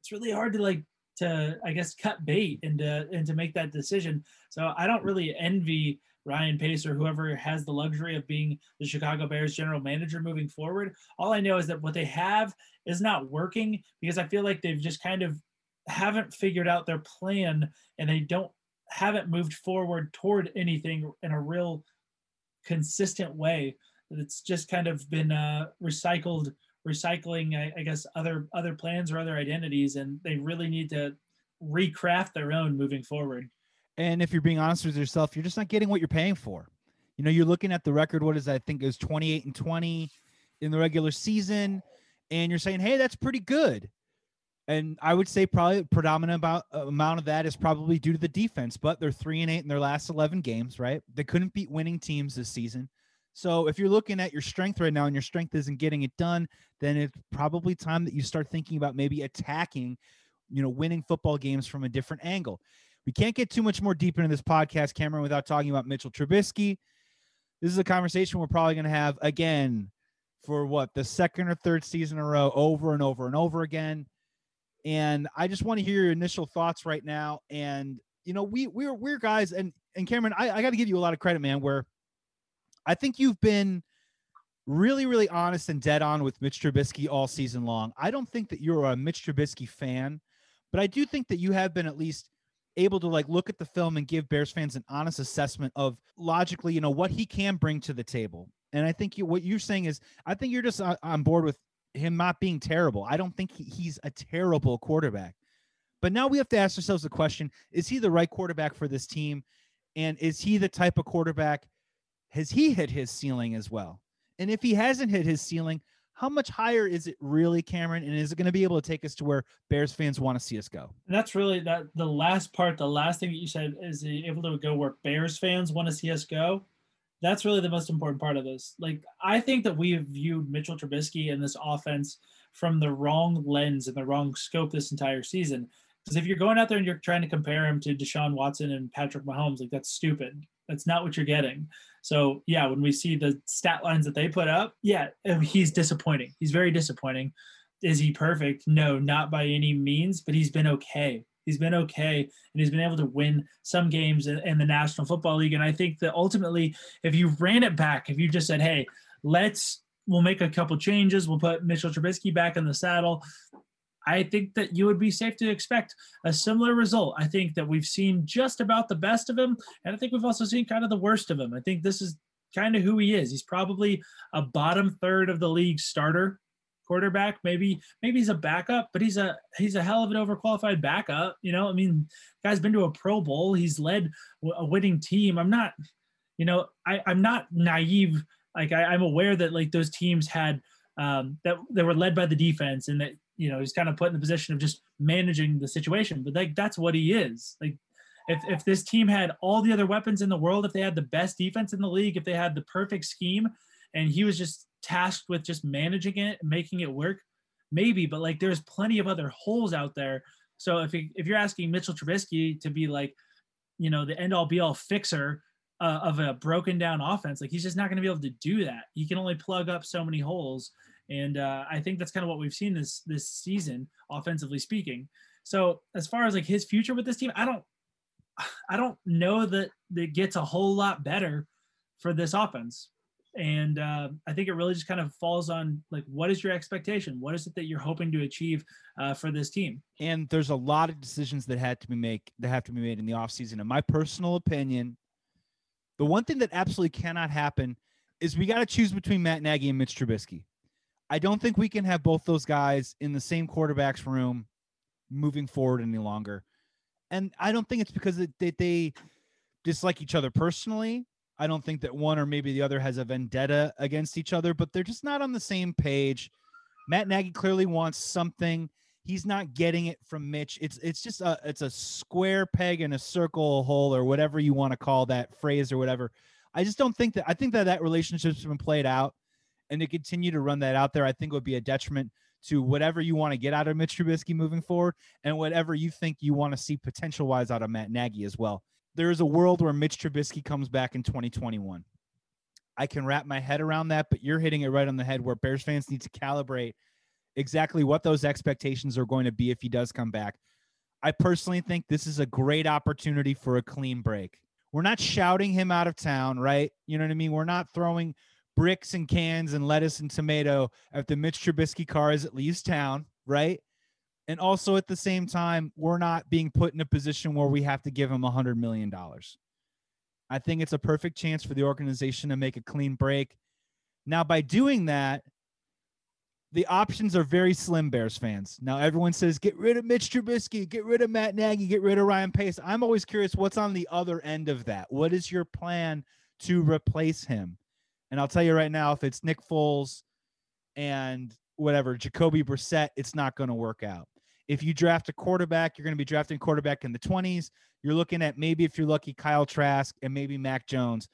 It's really hard to like to I guess cut bait and to and to make that decision. So I don't really envy Ryan Pace or whoever has the luxury of being the Chicago Bears general manager moving forward. All I know is that what they have is not working because I feel like they've just kind of haven't figured out their plan and they don't haven't moved forward toward anything in a real consistent way. It's just kind of been uh, recycled, recycling, I, I guess, other other plans or other identities, and they really need to recraft their own moving forward. And if you're being honest with yourself, you're just not getting what you're paying for. You know, you're looking at the record. What is that? I think is 28 and 20 in the regular season, and you're saying, "Hey, that's pretty good." And I would say probably predominant about, uh, amount of that is probably due to the defense, but they're three and eight in their last 11 games, right? They couldn't beat winning teams this season. So if you're looking at your strength right now and your strength isn't getting it done, then it's probably time that you start thinking about maybe attacking, you know, winning football games from a different angle. We can't get too much more deep into this podcast, Cameron, without talking about Mitchell Trubisky. This is a conversation we're probably going to have again for what the second or third season in a row, over and over and over again. And I just want to hear your initial thoughts right now. And you know, we we're we're guys, and and Cameron, I, I got to give you a lot of credit, man. Where I think you've been really, really honest and dead on with Mitch Trubisky all season long. I don't think that you're a Mitch Trubisky fan, but I do think that you have been at least able to like look at the film and give Bears fans an honest assessment of logically, you know, what he can bring to the table. And I think you, what you're saying is, I think you're just on board with him not being terrible. I don't think he, he's a terrible quarterback. But now we have to ask ourselves the question is he the right quarterback for this team? And is he the type of quarterback? Has he hit his ceiling as well? And if he hasn't hit his ceiling, how much higher is it really, Cameron? And is it going to be able to take us to where Bears fans want to see us go? And that's really that the last part, the last thing that you said is able to go where Bears fans want to see us go. That's really the most important part of this. Like I think that we have viewed Mitchell Trubisky and this offense from the wrong lens and the wrong scope this entire season. Because if you're going out there and you're trying to compare him to Deshaun Watson and Patrick Mahomes, like that's stupid. That's not what you're getting. So yeah, when we see the stat lines that they put up, yeah, oh, he's disappointing. He's very disappointing. Is he perfect? No, not by any means, but he's been okay. He's been okay, and he's been able to win some games in, in the National Football League. And I think that ultimately, if you ran it back, if you just said, "Hey, let's we'll make a couple changes. We'll put Mitchell Trubisky back in the saddle. I think that you would be safe to expect a similar result. I think that we've seen just about the best of him, and I think we've also seen kind of the worst of him. I think this is kind of who he is. He's probably a bottom third of the league starter quarterback. Maybe maybe he's a backup, but he's a he's a hell of an overqualified backup. You know, I mean, guy's been to a Pro Bowl. He's led a winning team. I'm not, you know, I, I'm not naive. Like I, I'm aware that like those teams had um, that that were led by the defense and that you know he's kind of put in the position of just managing the situation. But like that's what he is. Like if, if this team had all the other weapons in the world if they had the best defense in the league if they had the perfect scheme and he was just tasked with just managing it making it work maybe. But like there's plenty of other holes out there. So if, if you're asking mitchell trubisky to be like you know the end all be all fixer uh, of a broken down offense like he's just not going to be able to do that. He can only plug up so many holes and uh, I think that's kind of what we've seen this this season, offensively speaking. So as far as like his future with this team, I don't I don't know that it gets a whole lot better for this offense. And uh, I think it really just kind of falls on like what is your expectation? What is it that you're hoping to achieve uh, for this team? And there's a lot of decisions that had to be made that have to be made in the offseason. In my personal opinion, the one thing that absolutely cannot happen is we got to choose between Matt Nagy and Mitch Trubisky. I don't think we can have both those guys in the same quarterback's room moving forward any longer. And I don't think it's because they, they dislike each other personally. I don't think that one or maybe the other has a vendetta against each other, but they're just not on the same page. Matt Nagy clearly wants something. He's not getting it from Mitch. It's it's just a it's a square peg in a circle hole or whatever you want to call that phrase or whatever. I just don't think that I think that that relationship's been played out and to continue to run that out there, I think would be a detriment to whatever you want to get out of Mitch Trubisky moving forward and whatever you think you want to see potential wise out of Matt Nagy as well. There is a world where Mitch Trubisky comes back in 2021. I can wrap my head around that, but you're hitting it right on the head where Bears fans need to calibrate exactly what those expectations are going to be if he does come back. I personally think this is a great opportunity for a clean break. We're not shouting him out of town, right? You know what I mean? We're not throwing bricks and cans and lettuce and tomato the Mitch Trubisky car is at least town, right? And also at the same time, we're not being put in a position where we have to give him a hundred million dollars. I think it's a perfect chance for the organization to make a clean break. Now, by doing that, the options are very slim, Bears fans. Now, everyone says get rid of Mitch Trubisky, get rid of Matt Nagy, get rid of Ryan Pace. I'm always curious what's on the other end of that. What is your plan to replace him? And I'll tell you right now, if it's Nick Foles and whatever Jacoby Brissett, it's not going to work out. If you draft a quarterback, you're going to be drafting quarterback in the 20s. You're looking at maybe if you're lucky, Kyle Trask and maybe Mac Jones.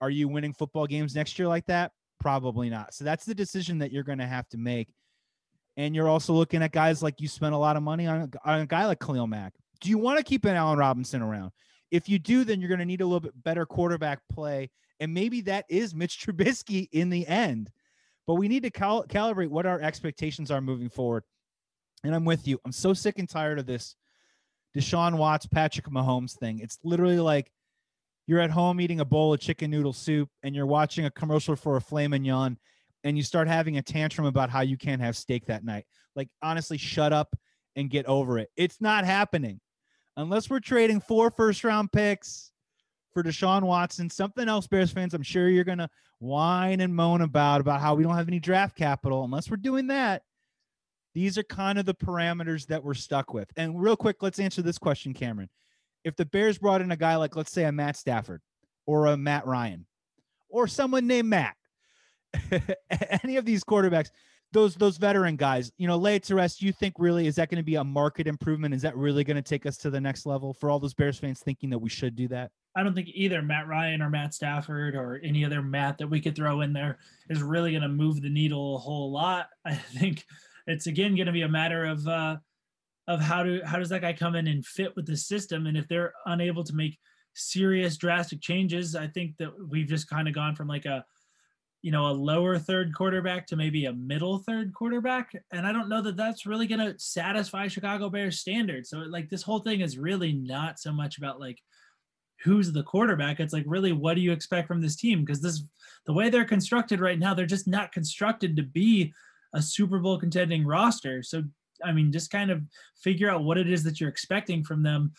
Are you winning football games next year like that? Probably not. So that's the decision that you're going to have to make. And you're also looking at guys like you spent a lot of money on, on a guy like Khalil Mack. Do you want to keep an Allen Robinson around? If you do, then you're going to need a little bit better quarterback play. And maybe that is Mitch (laughs) Trubisky in the end. But we need to cal- calibrate what our expectations are moving forward. And I'm with you. I'm so sick and tired of this Deshaun Watts, Patrick Mahomes thing. It's literally like you're at home eating a bowl of chicken noodle soup and you're watching a commercial for a filet mignon and you start having a tantrum about how you can't have steak that night. Like, honestly, shut up and get over it. It's not happening unless we're trading four first round picks for Deshaun Watson, something else, Bears fans, I'm sure you're going to whine and moan about, about how we don't have any draft capital. Unless we're doing that, these are kind of the parameters that we're stuck with. And real quick, let's answer this question, Cameron. If the Bears brought in a guy like, let's say, a Matt Stafford or a Matt Ryan or someone named Matt, (laughs) any of these quarterbacks, those those veteran guys, you know, lay it to rest. You think really is that going to be a market improvement? Is that really going to take us to the next level for all those Bears fans thinking that we should do that? I don't think either Matt Ryan or Matt Stafford or any other Matt that we could throw in there is really going to move the needle a whole lot. (laughs) I think it's again going to be a matter of uh, of how do how does that guy come in and fit with the system, and if they're unable to make serious drastic changes, I think that we've just kind of gone from like a you know, a lower third quarterback to maybe a middle third quarterback. And I don't know that that's really going to satisfy Chicago Bears standards. So, like, this whole thing is really not so much about like who's the quarterback. It's like, really, what do you expect from this team? Because this, the way they're constructed right now, they're just not constructed to be a Super Bowl contending roster. So, I mean, just kind of figure out what it is that you're expecting from them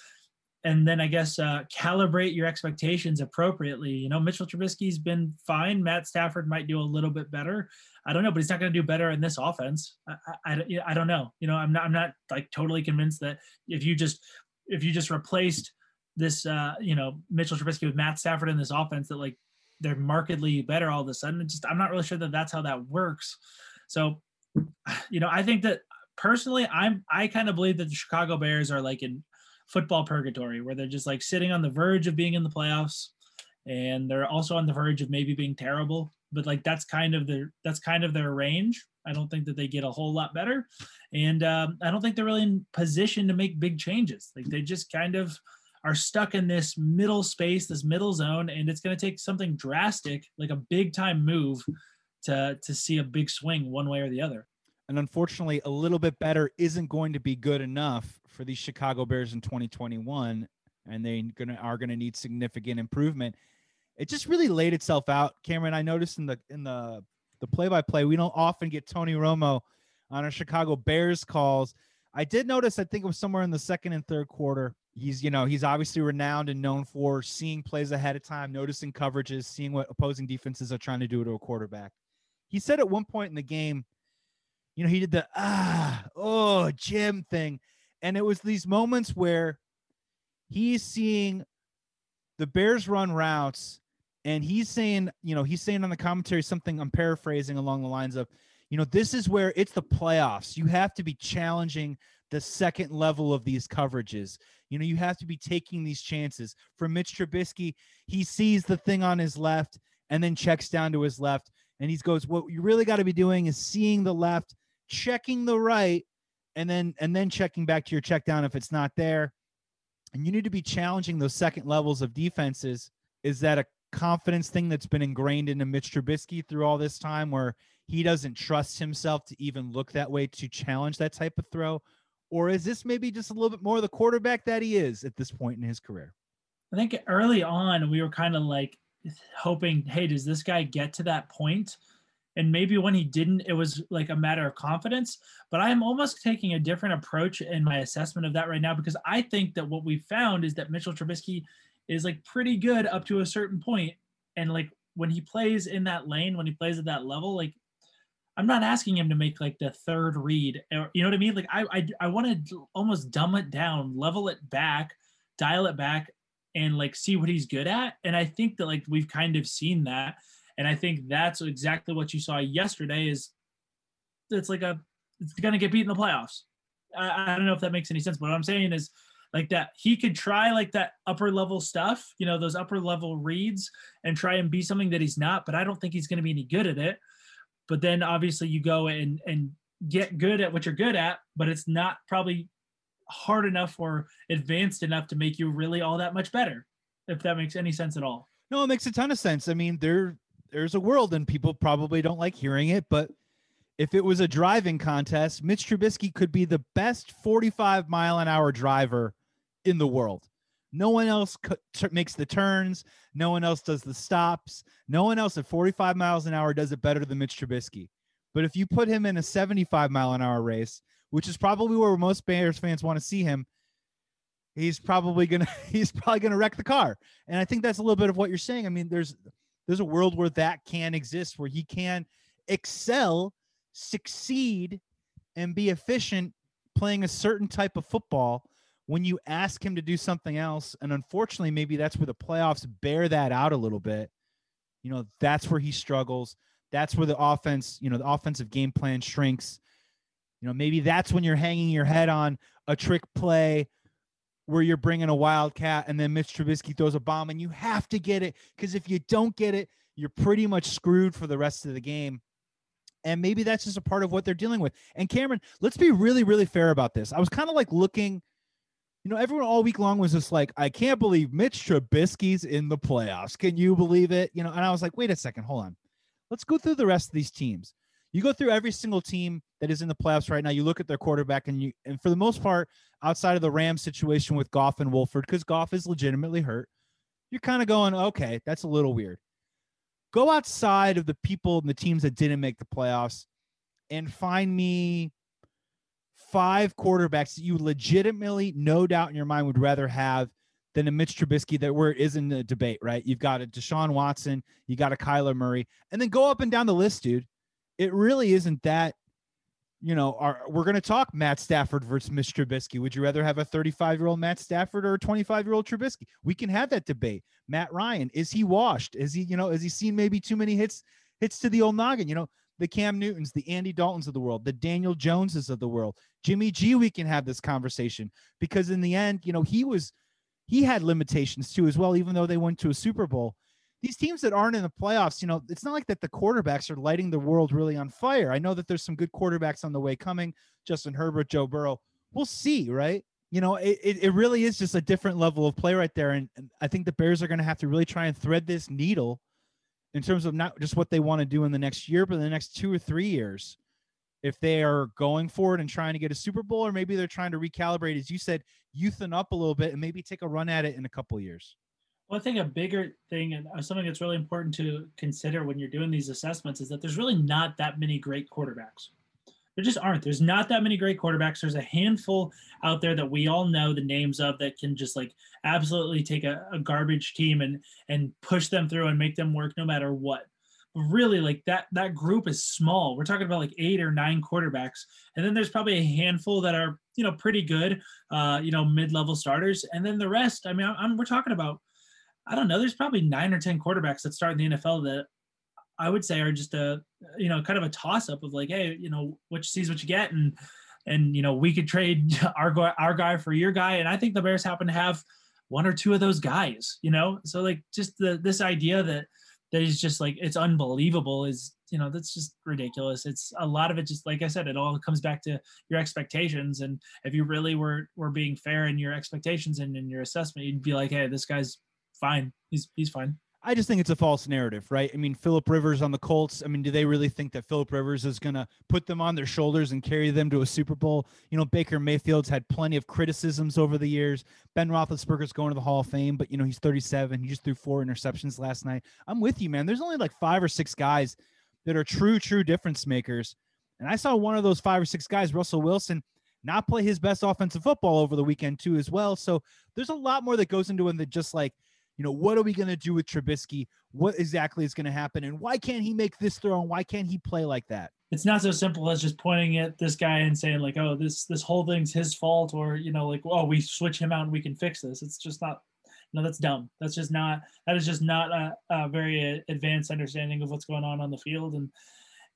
and then I guess uh, calibrate your expectations appropriately. You know, Mitchell Trubisky's been fine. Matt Stafford might do a little bit better. I don't know, but he's not going to do better in this offense. I, I, I, don't know. You know, I'm not I'm not like totally convinced that if you just if you just replaced this uh, you know Mitchell Trubisky with Matt Stafford in this offense that like they're markedly better all of a sudden. Just I'm not really sure that that's how that works. So, (sighs) you know, I think that personally, I'm I kind of believe that the Chicago Bears are like in football purgatory where they're just like sitting on the verge of being in the playoffs and they're also on the verge of maybe being terrible but like that's kind of their that's kind of their range i don't think that they get a whole lot better and um, i don't think they're really in position to make big changes like they just kind of are stuck in this middle space this middle zone and it's going to take something drastic like a big time move to to see a big swing one way or the other and unfortunately, a little bit better isn't going to be good enough for these Chicago Bears in 2021, and they gonna are gonna need significant improvement. It just really laid itself out, Cameron. I noticed in the in the the play by play, we don't often get Tony Romo on our Chicago Bears calls. I did notice, I think it was somewhere in the second and third quarter. He's, you know, he's obviously renowned and known for seeing plays ahead of time, noticing coverages, seeing what opposing defenses are trying to do to a quarterback. He said at one point in the game, you know, he did the ah, oh, Jim thing. And it was these moments where he's seeing the Bears run routes and he's saying, you know, he's saying on the commentary something I'm paraphrasing along the lines of, you know, this is where it's the playoffs. You have to be challenging the second level of these coverages. You know, you have to be taking these chances. For Mitch Trubisky, he sees the thing on his left and then checks down to his left. And he goes, What you really got to be doing is seeing the left checking the right and then and then checking back to your check down if it's not there and you need to be challenging those second levels of defenses is that a confidence thing that's been ingrained into Mitch Trubisky through all this time where he doesn't trust himself to even look that way to challenge that type of throw or is this maybe just a little bit more the quarterback that he is at this point in his career I think early on we were kind of like hoping hey does this guy get to that point? and maybe when he didn't it was like a matter of confidence but i am almost taking a different approach in my assessment of that right now because i think that what we found is that mitchell trubisky is like pretty good up to a certain point and like when he plays in that lane when he plays at that level like i'm not asking him to make like the third read or you know what i mean like i i, I want to almost dumb it down level it back dial it back and like see what he's good at and i think that like we've kind of seen that and I think that's exactly what you saw yesterday is it's like a it's to get beat in the playoffs. I, I don't know if that makes any sense, but what I'm saying is like that he could try like that upper level stuff, you know, those upper level reads and try and be something that he's not, but I don't think he's going to be any good at it. But then obviously you go and and get good at what you're good at, but it's not probably hard enough or advanced enough to make you really all that much better, if that makes any sense at all. No, it makes a ton of sense. I mean, there there's a world and people probably don't like hearing it, but if it was a driving contest, Mitch Trubisky could be the best 45 mile an hour driver in the world. No one else makes the turns. No one else does the stops. No one else at 45 miles an hour does it better than Mitch Trubisky. But if you put him in a 75 mile an hour race, which is probably where most Bears fans want to see him, he's probably gonna (laughs) he's probably gonna wreck the car. And I think that's a little bit of what you're saying. I mean, there's there's a world where that can exist, where he can excel succeed and be efficient playing a certain type of football when you ask him to do something else and unfortunately maybe that's where the playoffs bear that out a little bit you know that's where he struggles that's where the offense you know the offensive game plan shrinks you know maybe that's when you're hanging your head on a trick play where you're bringing a wildcat and then Mitch Trubisky throws a bomb and you have to get it because if you don't get it you're pretty much screwed for the rest of the game and maybe that's just a part of what they're dealing with. And Cameron, let's be really, really fair about this. I was kind of like looking, you know, everyone all week long was just like, I can't believe Mitch Trubisky's in the playoffs. Can you believe it? You know, and I was like, wait a second, hold on. Let's go through the rest of these teams. You go through every single team that is in the playoffs right now. You look at their quarterback, and you, and for the most part, outside of the Rams situation with Goff and Wolford, because Goff is legitimately hurt, you're kind of going, okay, that's a little weird go outside of the people and the teams that didn't make the playoffs and find me five quarterbacks that you legitimately, no doubt in your mind, would rather have than a Mitch Trubisky that where it is in the debate, right? You've got a Deshaun Watson, you got a Kyler Murray, and then go up and down the list, dude. It really isn't that you know, are we're going to talk Matt Stafford versus Mitch Trubisky. Would you rather have a 35 year old Matt Stafford or a 25 year old Trubisky? We can have that debate. Matt Ryan, is he washed? Is he, you know, has he seen maybe too many hits hits to the old noggin? You know, the Cam Newtons, the Andy Daltons of the world, the Daniel Joneses of the world, Jimmy G. We can have this conversation because in the end, you know, he was he had limitations too as well, even though they went to a Super Bowl these teams that aren't in the playoffs, you know, it's not like that the quarterbacks are lighting the world really on fire. I know that there's some good quarterbacks on the way coming, Justin Herbert, Joe Burrow. We'll see, right? You know, it, it, really is just a different level of play right there. And, and I think the Bears are going to have to really try and thread this needle in terms of not just what they want to do in the next year, but in the next two or three years. If they are going forward and trying to get a Super Bowl, or maybe they're trying to recalibrate, as you said, youthen up a little bit and maybe take a run at it in a couple years. Well, I think a bigger thing and uh, something that's really important to consider when you're doing these assessments is that there's really not that many great quarterbacks. There just aren't. There's not that many great quarterbacks. There's a handful out there that we all know the names of that can just like absolutely take a, a garbage team and and push them through and make them work no matter what. Really, like that that group is small. We're talking about like eight or nine quarterbacks, and then there's probably a handful that are you know pretty good, uh, you know mid level starters, and then the rest. I mean, I'm, we're talking about I don't know. There's probably nine or ten quarterbacks that start in the NFL that I would say are just a you know kind of a toss up of like, hey, you know, which sees what you get, and and you know we could trade (laughs) our our guy for your guy, and I think the Bears happen to have one or two of those guys, you know. So like just the this idea that that is just like it's unbelievable is you know that's just ridiculous it's a lot of it just like i said it all comes back to your expectations and if you really were were being fair in your expectations and in your assessment you'd be like hey this guy's fine. He's he's fine. I just think it's a false narrative, right? I mean, Philip Rivers on the Colts. I mean, do they really think that Philip Rivers is going to put them on their shoulders and carry them to a Super Bowl? You know, Baker Mayfield's had plenty of criticisms over the years. Ben Roethlisberger's going to the Hall of Fame, but you know he's 37. He just threw four interceptions last night. I'm with you, man. There's only like five or six guys that are true, true difference makers, and I saw one of those five or six guys, Russell Wilson, not play his best offensive football over the weekend too, as well. So there's a lot more that goes into it than just like you know, what are we going to do with Trubisky? What exactly is going to happen? And why can't he make this throw? And why can't he play like that? It's not so simple as just pointing at this guy and saying like, oh, this this whole thing's his fault, or you know, like, oh, we switch him out and we can fix this. It's just not. No, that's dumb. That's just not. That is just not a, a very advanced understanding of what's going on on the field, and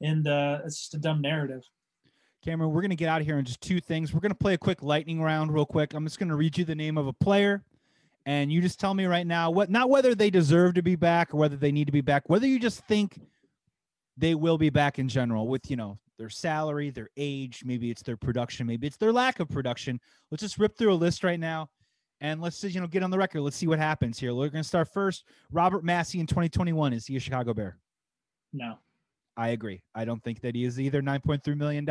and uh, it's just a dumb narrative. Cameron, we're going to get out of here in just two things. We're going to play a quick lightning round real quick. I'm just going to read you the name of a player and you just tell me right now what not whether they deserve to be back or whether they need to be back, whether you just think they will be back in general with, you know, their salary, their age, maybe it's their production, maybe it's their lack of production. Let's just rip through a list right now and let's just, you know, get on the record. Let's see what happens here. We're going to start first. Robert Massie in 2021 is he a Chicago Bear? No. I agree. I don't think that he is either. $9.3 million.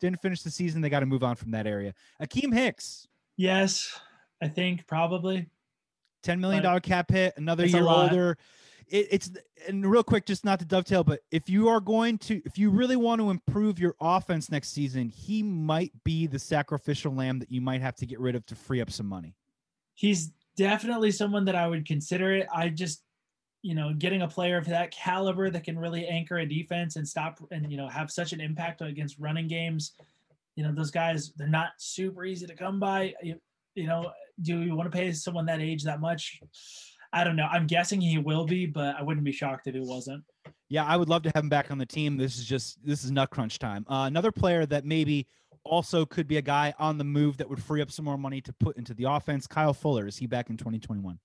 Didn't finish the season. They got to move on from that area. Akiem Hicks. Yes, I think probably. $10 million cap hit, another year older. It, it's and real quick, just not to dovetail, but if you are going to, if you really want to improve your offense next season, he might be the sacrificial lamb that you might have to get rid of to free up some money. He's definitely someone that I would consider it. I just you know, getting a player of that caliber that can really anchor a defense and stop and you know have such an impact against running games. You know, those guys they're not super easy to come by. You, you know, do you want to pay someone that age that much? I don't know. I'm guessing he will be, but I wouldn't be shocked if it wasn't. Yeah, I would love to have him back on the team. This is just this is nut crunch time. Uh, another player that maybe also could be a guy on the move that would free up some more money to put into the offense. Kyle Fuller is he back in 2021?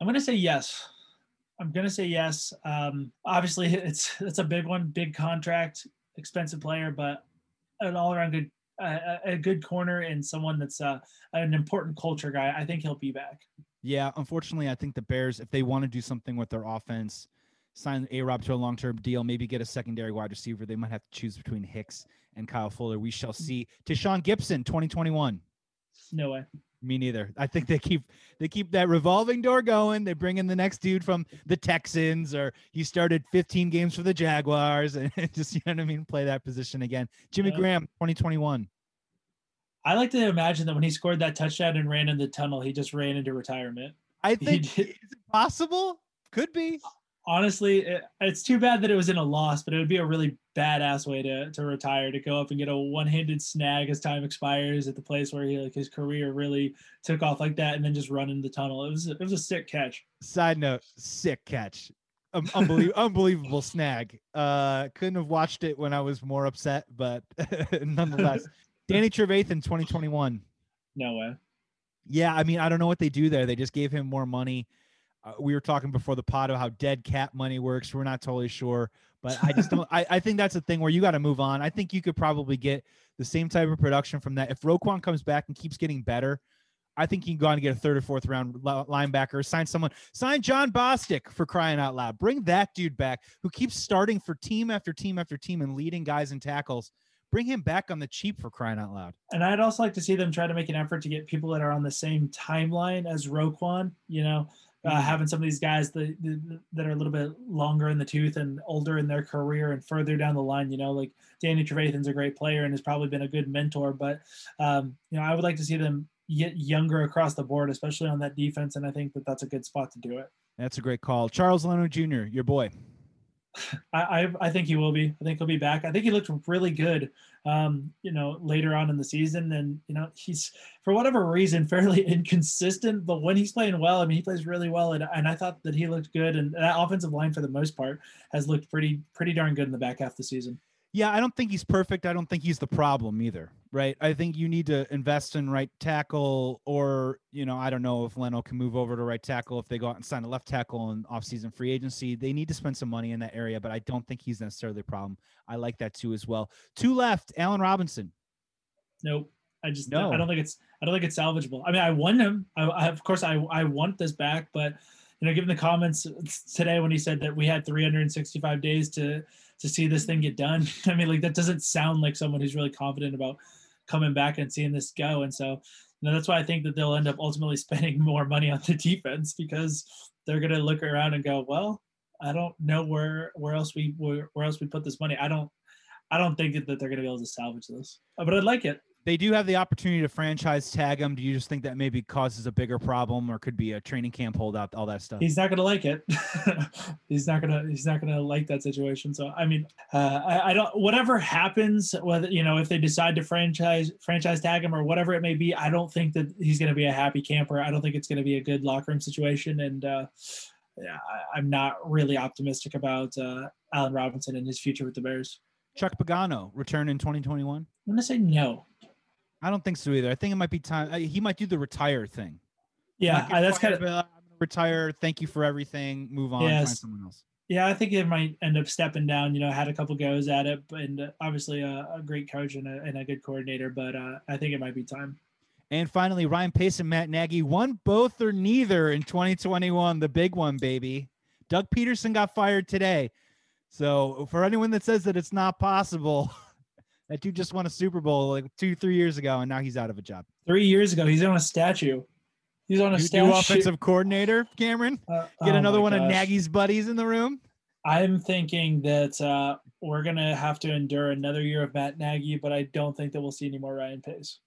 I'm to say yes. I'm gonna say yes. Um, obviously, (laughs) it's it's a big one, big contract, expensive player, but an all-around good, a good corner and someone that's uh, an important culture guy. I think he'll be back. Yeah, unfortunately, I think the Bears, if they want to do something with their offense, sign A Rob to a long term deal, maybe get a secondary wide receiver, they might have to choose between Hicks and Kyle Fuller. We shall see. Tashaun Gipson, 2021. No way. Me neither. I think they keep they keep that revolving door going. They bring in the next dude from the Texans, or he started 15 games for the Jaguars, (laughs) and just you know what I mean, play that position again. Jimmy yeah. Graham, 2021. I like to imagine that when he scored that touchdown and ran in the tunnel, he just ran into retirement. I think is it possible? Could be honestly, it, it's too bad that it was in a loss, but it would be a really badass way to to retire to go up and get a one-handed snag as time expires at the place where he like his career really took off like that, and then just run in the tunnel. It was it was a sick catch. Side note: sick catch. Um, unbelievable, (laughs) unbelievable snag. Uh, couldn't have watched it when I was more upset, but (laughs) nonetheless, Danny Trevathan, 2021. No way. Yeah, I mean, I don't know what they do there. They just gave him more money. Uh, we were talking before the pod of how dead cap money works. We're not totally sure, but I just don't. I, I think that's a thing where you got to move on. I think you could probably get the same type of production from that. If Roquan comes back and keeps getting better, I think you can go on and get a third or fourth round linebacker. Sign someone. Sign Jon Bostic for crying out loud. Bring that dude back who keeps starting for team after team after team and leading guys in tackles. Bring him back on the cheap for crying out loud. And I'd also like to see them try to make an effort to get people that are on the same timeline as Roquan. You know, uh, having some of these guys that, that are a little bit longer in the tooth and older in their career and further down the line. You know, like Danny Trevathan's a great player and has probably been a good mentor, but um, you know, I would like to see them get younger across the board, especially on that defense. And I think that that's a good spot to do it. That's a great call, Charles Leno Jr., your boy. I, I, think he will be. I think he'll be back. I think he looked really good, um, you know, later on in the season. And you know, he's for whatever reason (laughs) fairly inconsistent, but when he's playing well, I mean, he plays really well. And, and I thought that he looked good. And that offensive line, for the most part, has looked pretty pretty darn good in the back half of the season. Yeah, I don't think he's perfect. I don't think he's the problem either, right? I think you need to invest in right tackle, or you know, I don't know if Leno can move over to right tackle if they go out and sign a left tackle in offseason free agency. They need to spend some money in that area, but I don't think he's necessarily the problem. I like that too as well. Two left, Allen Robinson. Nope. I just no. I don't think it's I don't think it's salvageable. I mean, I want him. I, I of course I I want this back, but you know, given the comments today when he said that we had 365 days to to see this thing get done. (laughs) I mean, like that doesn't sound like someone who's really confident about coming back and seeing this go. And so, you know, that's why I think that they'll end up ultimately (laughs) spending more money on the defense because they're going to look around and go, well, I don't know where where else we where, where else we put this money. I don't I don't think that they're going to be able to salvage this, but I'd like it they do have the opportunity to franchise tag him. Do you just think that maybe causes a bigger problem, or could be a training camp holdout, all that stuff? He's not going to like it. (laughs) he's not going to. He's not going to like that situation. So I mean, uh, I, I, don't. Whatever happens, whether you know if they decide to franchise franchise tag him or whatever it may be, I don't think that he's going to be a happy camper. I don't think it's going to be a good locker room situation, and uh, yeah, I, am not really optimistic about uh, Allen Robinson and his future with the Bears. Chuck Pagano return in 2021? I'm gonna say no. I don't think so either. I think it might be time. Uh, he might do the retire thing. Yeah, I, that's kind of. I'm gonna retire. Thank you for everything. Move on. Yes. Find someone else. Yeah, I think it might end up stepping down. You know, had a couple goes at it, and uh, obviously a, a, great coach and a, and a good coordinator. But uh, I think it might be time. And finally, Ryan Pace and Matt Nagy won both or neither in 2021. The big one, baby. Doug Pederson got fired today. So for anyone that says that it's not possible, (laughs) that dude just won a Super Bowl like two, three years ago, and now he's out of a job. Three years ago, he's on a statue. He's on a statue. offensive coordinator, Cameron. Uh, Get oh another one gosh. of Nagy's buddies in the room. I'm thinking that uh, we're gonna have to endure another year of Matt Nagy, but I don't think that we'll see any more Ryan Pace.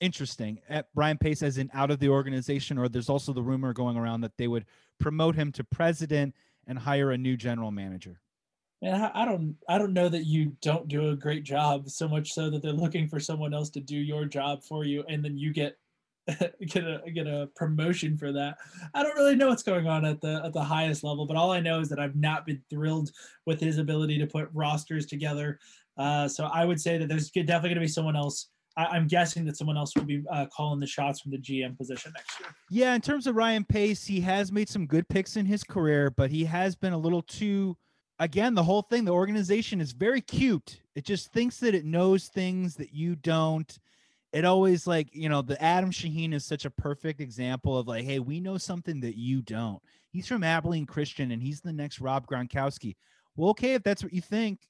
Interesting. At Ryan Pace as in out of the organization, or there's also the rumor going around that they would promote him to president and hire a new general manager. And I don't, I don't know that you don't do a great job. So much so that they're looking for someone else to do your job for you, and then you get (laughs) get a get a promotion for that. I don't really know what's going on at the at the highest level, but all I know is that I've not been thrilled with his ability to put rosters together. Uh, so I would say that there's definitely going to be someone else. I, am guessing that someone else will be uh, calling the shots from the GM position next year. Yeah, in terms of Ryan Pace, he has made some good picks in his career, but he has been a little too. Again, the whole thing, the organization is very cute. It just thinks that it knows things that you don't it always like you know the Adam Shaheen is such a perfect example of like, hey, we know something that you don't. He's from Abilene Christian, and he's the next Rob Gronkowski. Well, okay, if that's what you think,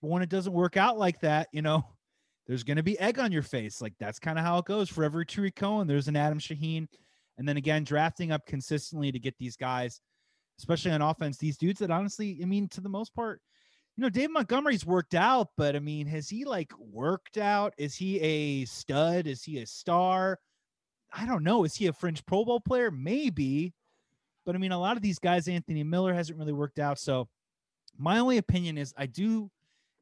but when it doesn't work out like that, you know, (laughs) there's going to be egg on your face. Like that's kind of how it goes for every Tarik Cohen. There's an Adam Shaheen, and then again, drafting up consistently to get these guys, especially on offense, these dudes that honestly, I mean, to the most part, you know, Dave Montgomery's worked out, but I mean, has he like worked out? Is he a stud? Is he a star? I don't know. Is he a fringe Pro Bowl player? Maybe. But I mean, a lot of these guys, Anthony Miller hasn't really worked out. So my only opinion is I do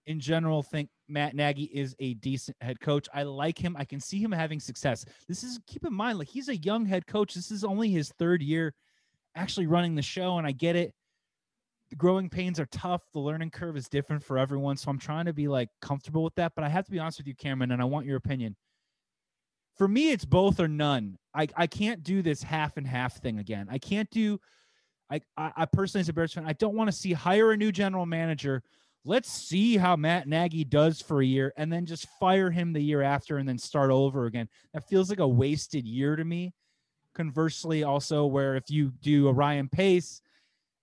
in general think Matt Nagy is a decent head coach. I like him. I can see him having success. This is keep in mind, like he's a young head coach. This is only his third year actually running the show, and I get it the growing pains are tough. The learning curve is different for everyone. So I'm trying to be like comfortable with that. But I have to be honest with you, Cameron, and I want your opinion. For me, it's both or none. I, I can't do this half and half thing again. I can't do I, I, I personally as a Bears fan, I don't want to see hire a new general manager. Let's see how Matt Nagy does for a year and then just fire him the year after and then start over again. That feels like a wasted year to me. Conversely, also where if you do a Ryan Pace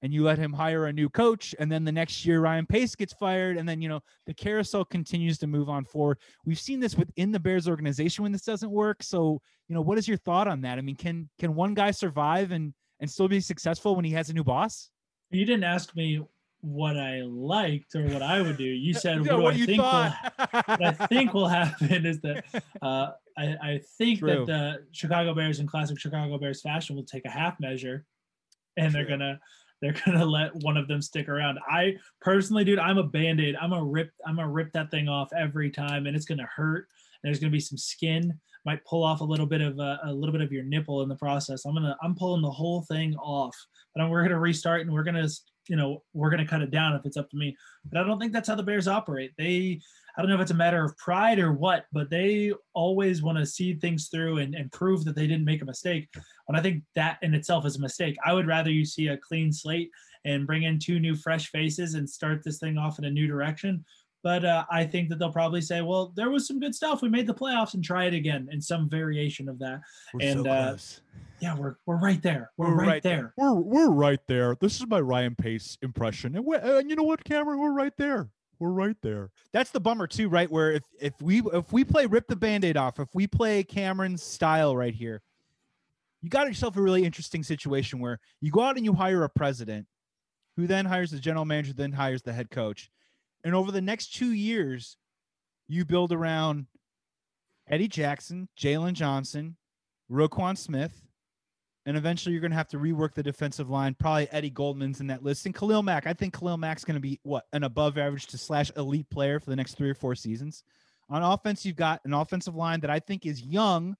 and you let him hire a new coach and then the next year Ryan Pace gets fired and then you know the carousel continues to move on forward. We've seen this within the Bears organization when this doesn't work. So, you know, what is your thought on that? I mean, can can one guy survive and and still be successful when he has a new boss? You didn't ask me what I liked or what I would do. You (laughs) said what, what, I think will, (laughs) what I think will happen is that (laughs) uh, I, I, think True. that the Chicago Bears in classic Chicago Bears fashion will take a half measure and True. they're gonna they're gonna let one of them stick around. I personally, dude, I'm a band-aid. I'm gonna rip, I'm gonna rip that thing off every time, and it's gonna hurt. There's gonna be some skin, might pull off a little bit of a, a little bit of your nipple in the process. I'm gonna, I'm pulling the whole thing off, but we're gonna restart and we're gonna, you know, we're gonna cut it down if it's up to me. But I don't think that's how the Bears operate. They I don't know if it's a matter of pride or what, but they always want to see things through and, and prove that they didn't make a mistake. And I think that in itself is a mistake. I would rather you see a clean slate and bring in two new fresh faces and start this thing off in a new direction. But uh, I think that they'll probably say, well, there was some good stuff. We made the playoffs and try it again in some variation of that. We're and so uh, yeah, we're, we're right there. We're, we're right, right there. there. We're, we're right there. This is my Ryan Pace impression. And, and you know what, Cameron? We're right there we're right there. That's the bummer too, right? Where if if we if we play rip the band-aid off, if we play Cameron's style right here, you got yourself a really interesting situation where you go out and you hire a president who then hires the general manager, then hires the head coach. And over the next two years, you build around Eddie Jackson, Jaylon Johnson, Roquan Smith, and eventually you're going to have to rework the defensive line. Probably Eddie Goldman's in that list. And Khalil Mack. I think Khalil Mack's going to be what an above average to slash elite player for the next three or four seasons. On offense, you've got an offensive line that I think is young.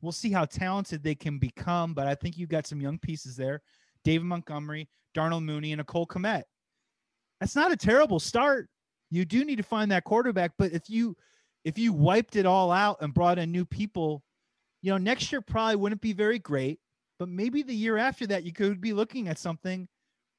We'll see how talented they can become, but I think you've got some young pieces there. David Montgomery, Darnell Mooney, and Nicole Cole Kmet. That's not a terrible start. you do need to find that quarterback. But if you if you wiped it all out and brought in new people, you know, next year probably wouldn't be very great. But maybe the year after that, you could be looking at something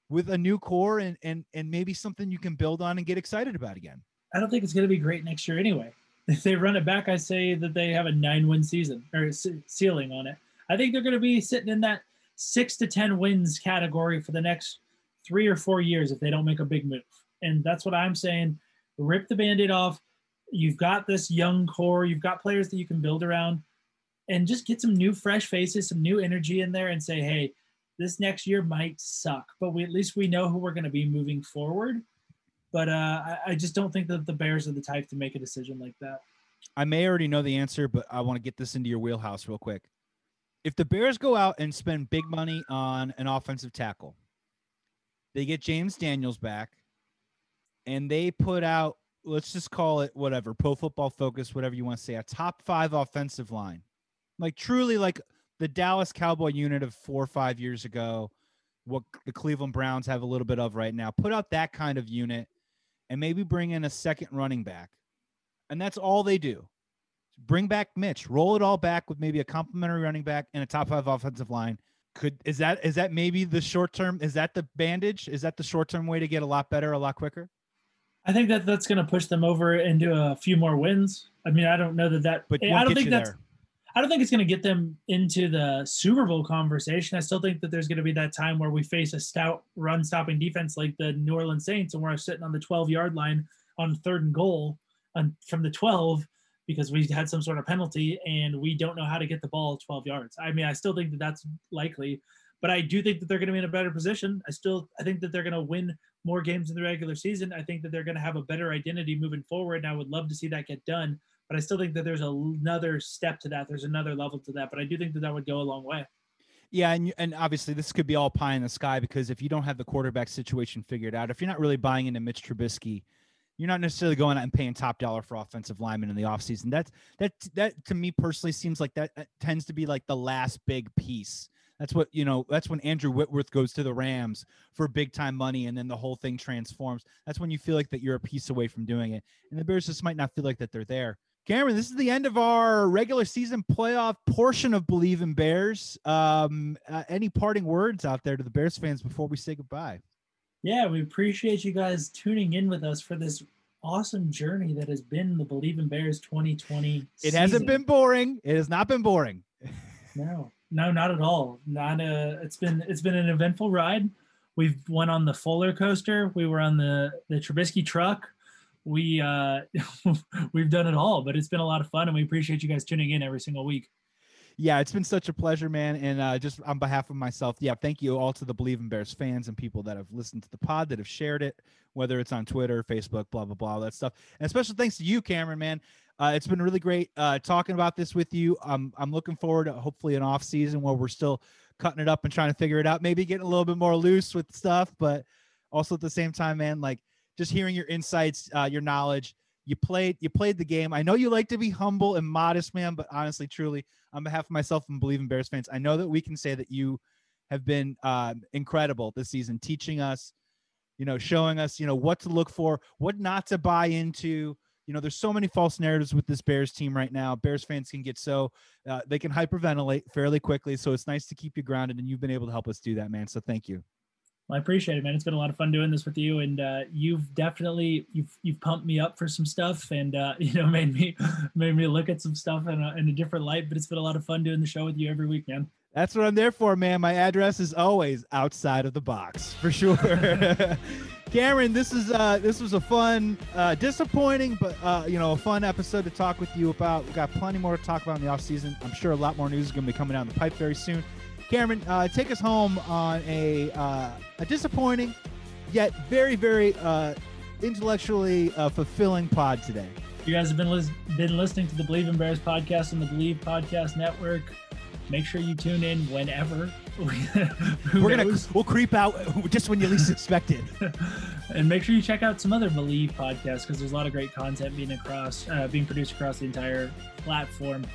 with a new core and and and maybe something you can build on and get excited about again. I don't think it's going to be great next year anyway. (laughs) If they run it back, I say that they have a nine win season or ceiling on it. I think they're going to be sitting in that six to 10 wins category for the next three or four years if they don't make a big move. And that's what I'm saying. Rip the band aid off. You've got this young core, you've got players that you can build around, and just get some new, fresh faces, some new energy in there and say, hey, this next year might suck, but we at least we know who we're going to be moving forward. But uh, I, I just don't think that the Bears are the type to make a decision like that. I may already know the answer, but I want to get this into your wheelhouse real quick if the Bears go out and spend big money on an offensive tackle, they get James Daniels back, and they put out, let's just call it whatever, pro football focus, whatever you want to say, a top five offensive line. Like truly like the Dallas Cowboy unit of four or five years ago, what the Cleveland Browns have a little bit of right now. Put out that kind of unit and maybe bring in a second running back. And that's all they do. Bring back Mitch. Roll it all back with maybe a complimentary running back and a top five offensive line. Could is that is that maybe the short term? Is that the bandage? Is that the short term way to get a lot better, a lot quicker? I think that that's going to push them over into a few more wins. I mean, I don't know that that. But I don't think that's. There. I don't think it's going to get them into the Super Bowl conversation. I still think that there's going to be that time where we face a stout run stopping defense like the New Orleans Saints, and we're sitting on the 12 yard line on third and goal on, from the 12, because we had some sort of penalty and we don't know how to get the ball 12 yards. I mean, I still think that that's likely, but I do think that they're going to be in a better position. I still I think that they're going to win more games in the regular season. I think that they're going to have a better identity moving forward, and I would love to see that get done. But I still think that there's another step to that. There's another level to that. But I do think that that would go a long way. Yeah, and and obviously this could be all pie in the sky because if you don't have the quarterback situation figured out, if you're not really buying into Mitch Trubisky, you're not necessarily going out and paying top dollar for offensive linemen in the offseason. That's that that to me personally seems like that tends to be like the last big piece. That's what you know. That's when Andrew Whitworth goes to the Rams for big time money, and then the whole thing transforms. That's when you feel like that you're a piece away from doing it, and the Bears just might not feel like that they're there. Cameron, this is the end of our regular season playoff portion of Bleav in Bears. Um, uh, any parting words out there to the Bears fans before we say goodbye? Yeah, we appreciate you guys tuning in with us for this awesome journey that has been the Bleav in Bears 2020. It season. hasn't been boring. It has not been boring. (laughs) no, no, not at all. Not a. It's been it's been an eventful ride. We've went on the Fuller coaster. We were on the the Trubisky truck. We uh, (laughs) we've done it all, but it's been a lot of fun, and we appreciate you guys tuning in every single week yeah, it's been such a pleasure, man. And uh, just on behalf of myself, yeah, thank you all to the Bleav in Bears fans and people that have listened to the pod, that have shared it, whether it's on Twitter, Facebook, blah, blah, blah, that stuff. And special thanks to you, Cameron, man. Uh, it's been really great uh, talking about this with you. Um, I'm looking forward to hopefully an off season where we're still cutting it up and trying to figure it out, maybe getting a little bit more loose with stuff, but also at the same time, man, like just hearing your insights, uh, your knowledge, you played you played the game. I know you like to be humble and modest, man, but honestly, truly, on behalf of myself and Bleav in Bears fans, I know that we can say that you have been uh, incredible this season, teaching us, you know, showing us, you know, what to look for, what not to buy into. You know, there's so many false narratives with this Bears team right now. Bears fans can get so uh, they can hyperventilate fairly quickly. So it's nice to keep you grounded, and you've been able to help us do that, man. So thank you. Well, I appreciate it, man. It's been a lot of fun doing this with you, and uh, you've definitely you've you've pumped me up for some stuff, and uh, (laughs) you know made me made me look at some stuff in a, in a different light. But it's been a lot of fun doing the show with you every week, man. That's what I'm there for, man. My address is always outside of the box, for sure. (laughs) Cameron, this is uh, this was a fun, uh, disappointing, but uh, you know, a fun episode to talk with you about. We've got plenty more to talk about in the off season. I'm sure a lot more news is going to be coming down the pipe very soon. Cameron, uh, take us home on a uh, a disappointing yet very very uh, intellectually uh, fulfilling pod today. If you guys have been lis- been listening to the Bleav in Bears podcast on the Bleav Podcast Network. Make sure you tune in whenever. (laughs) We're gonna we'll creep out just when you least (laughs) expect it. and make sure you check out some other Bleav podcasts because there's a lot of great content being across uh, being produced across the entire platform.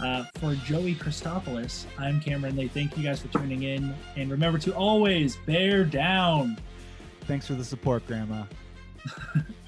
Uh, for Joey Christopoulos, I'm Cameron Lee. Thank you guys for tuning in. And remember to always bear down. Thanks for the support, Grandma. (laughs)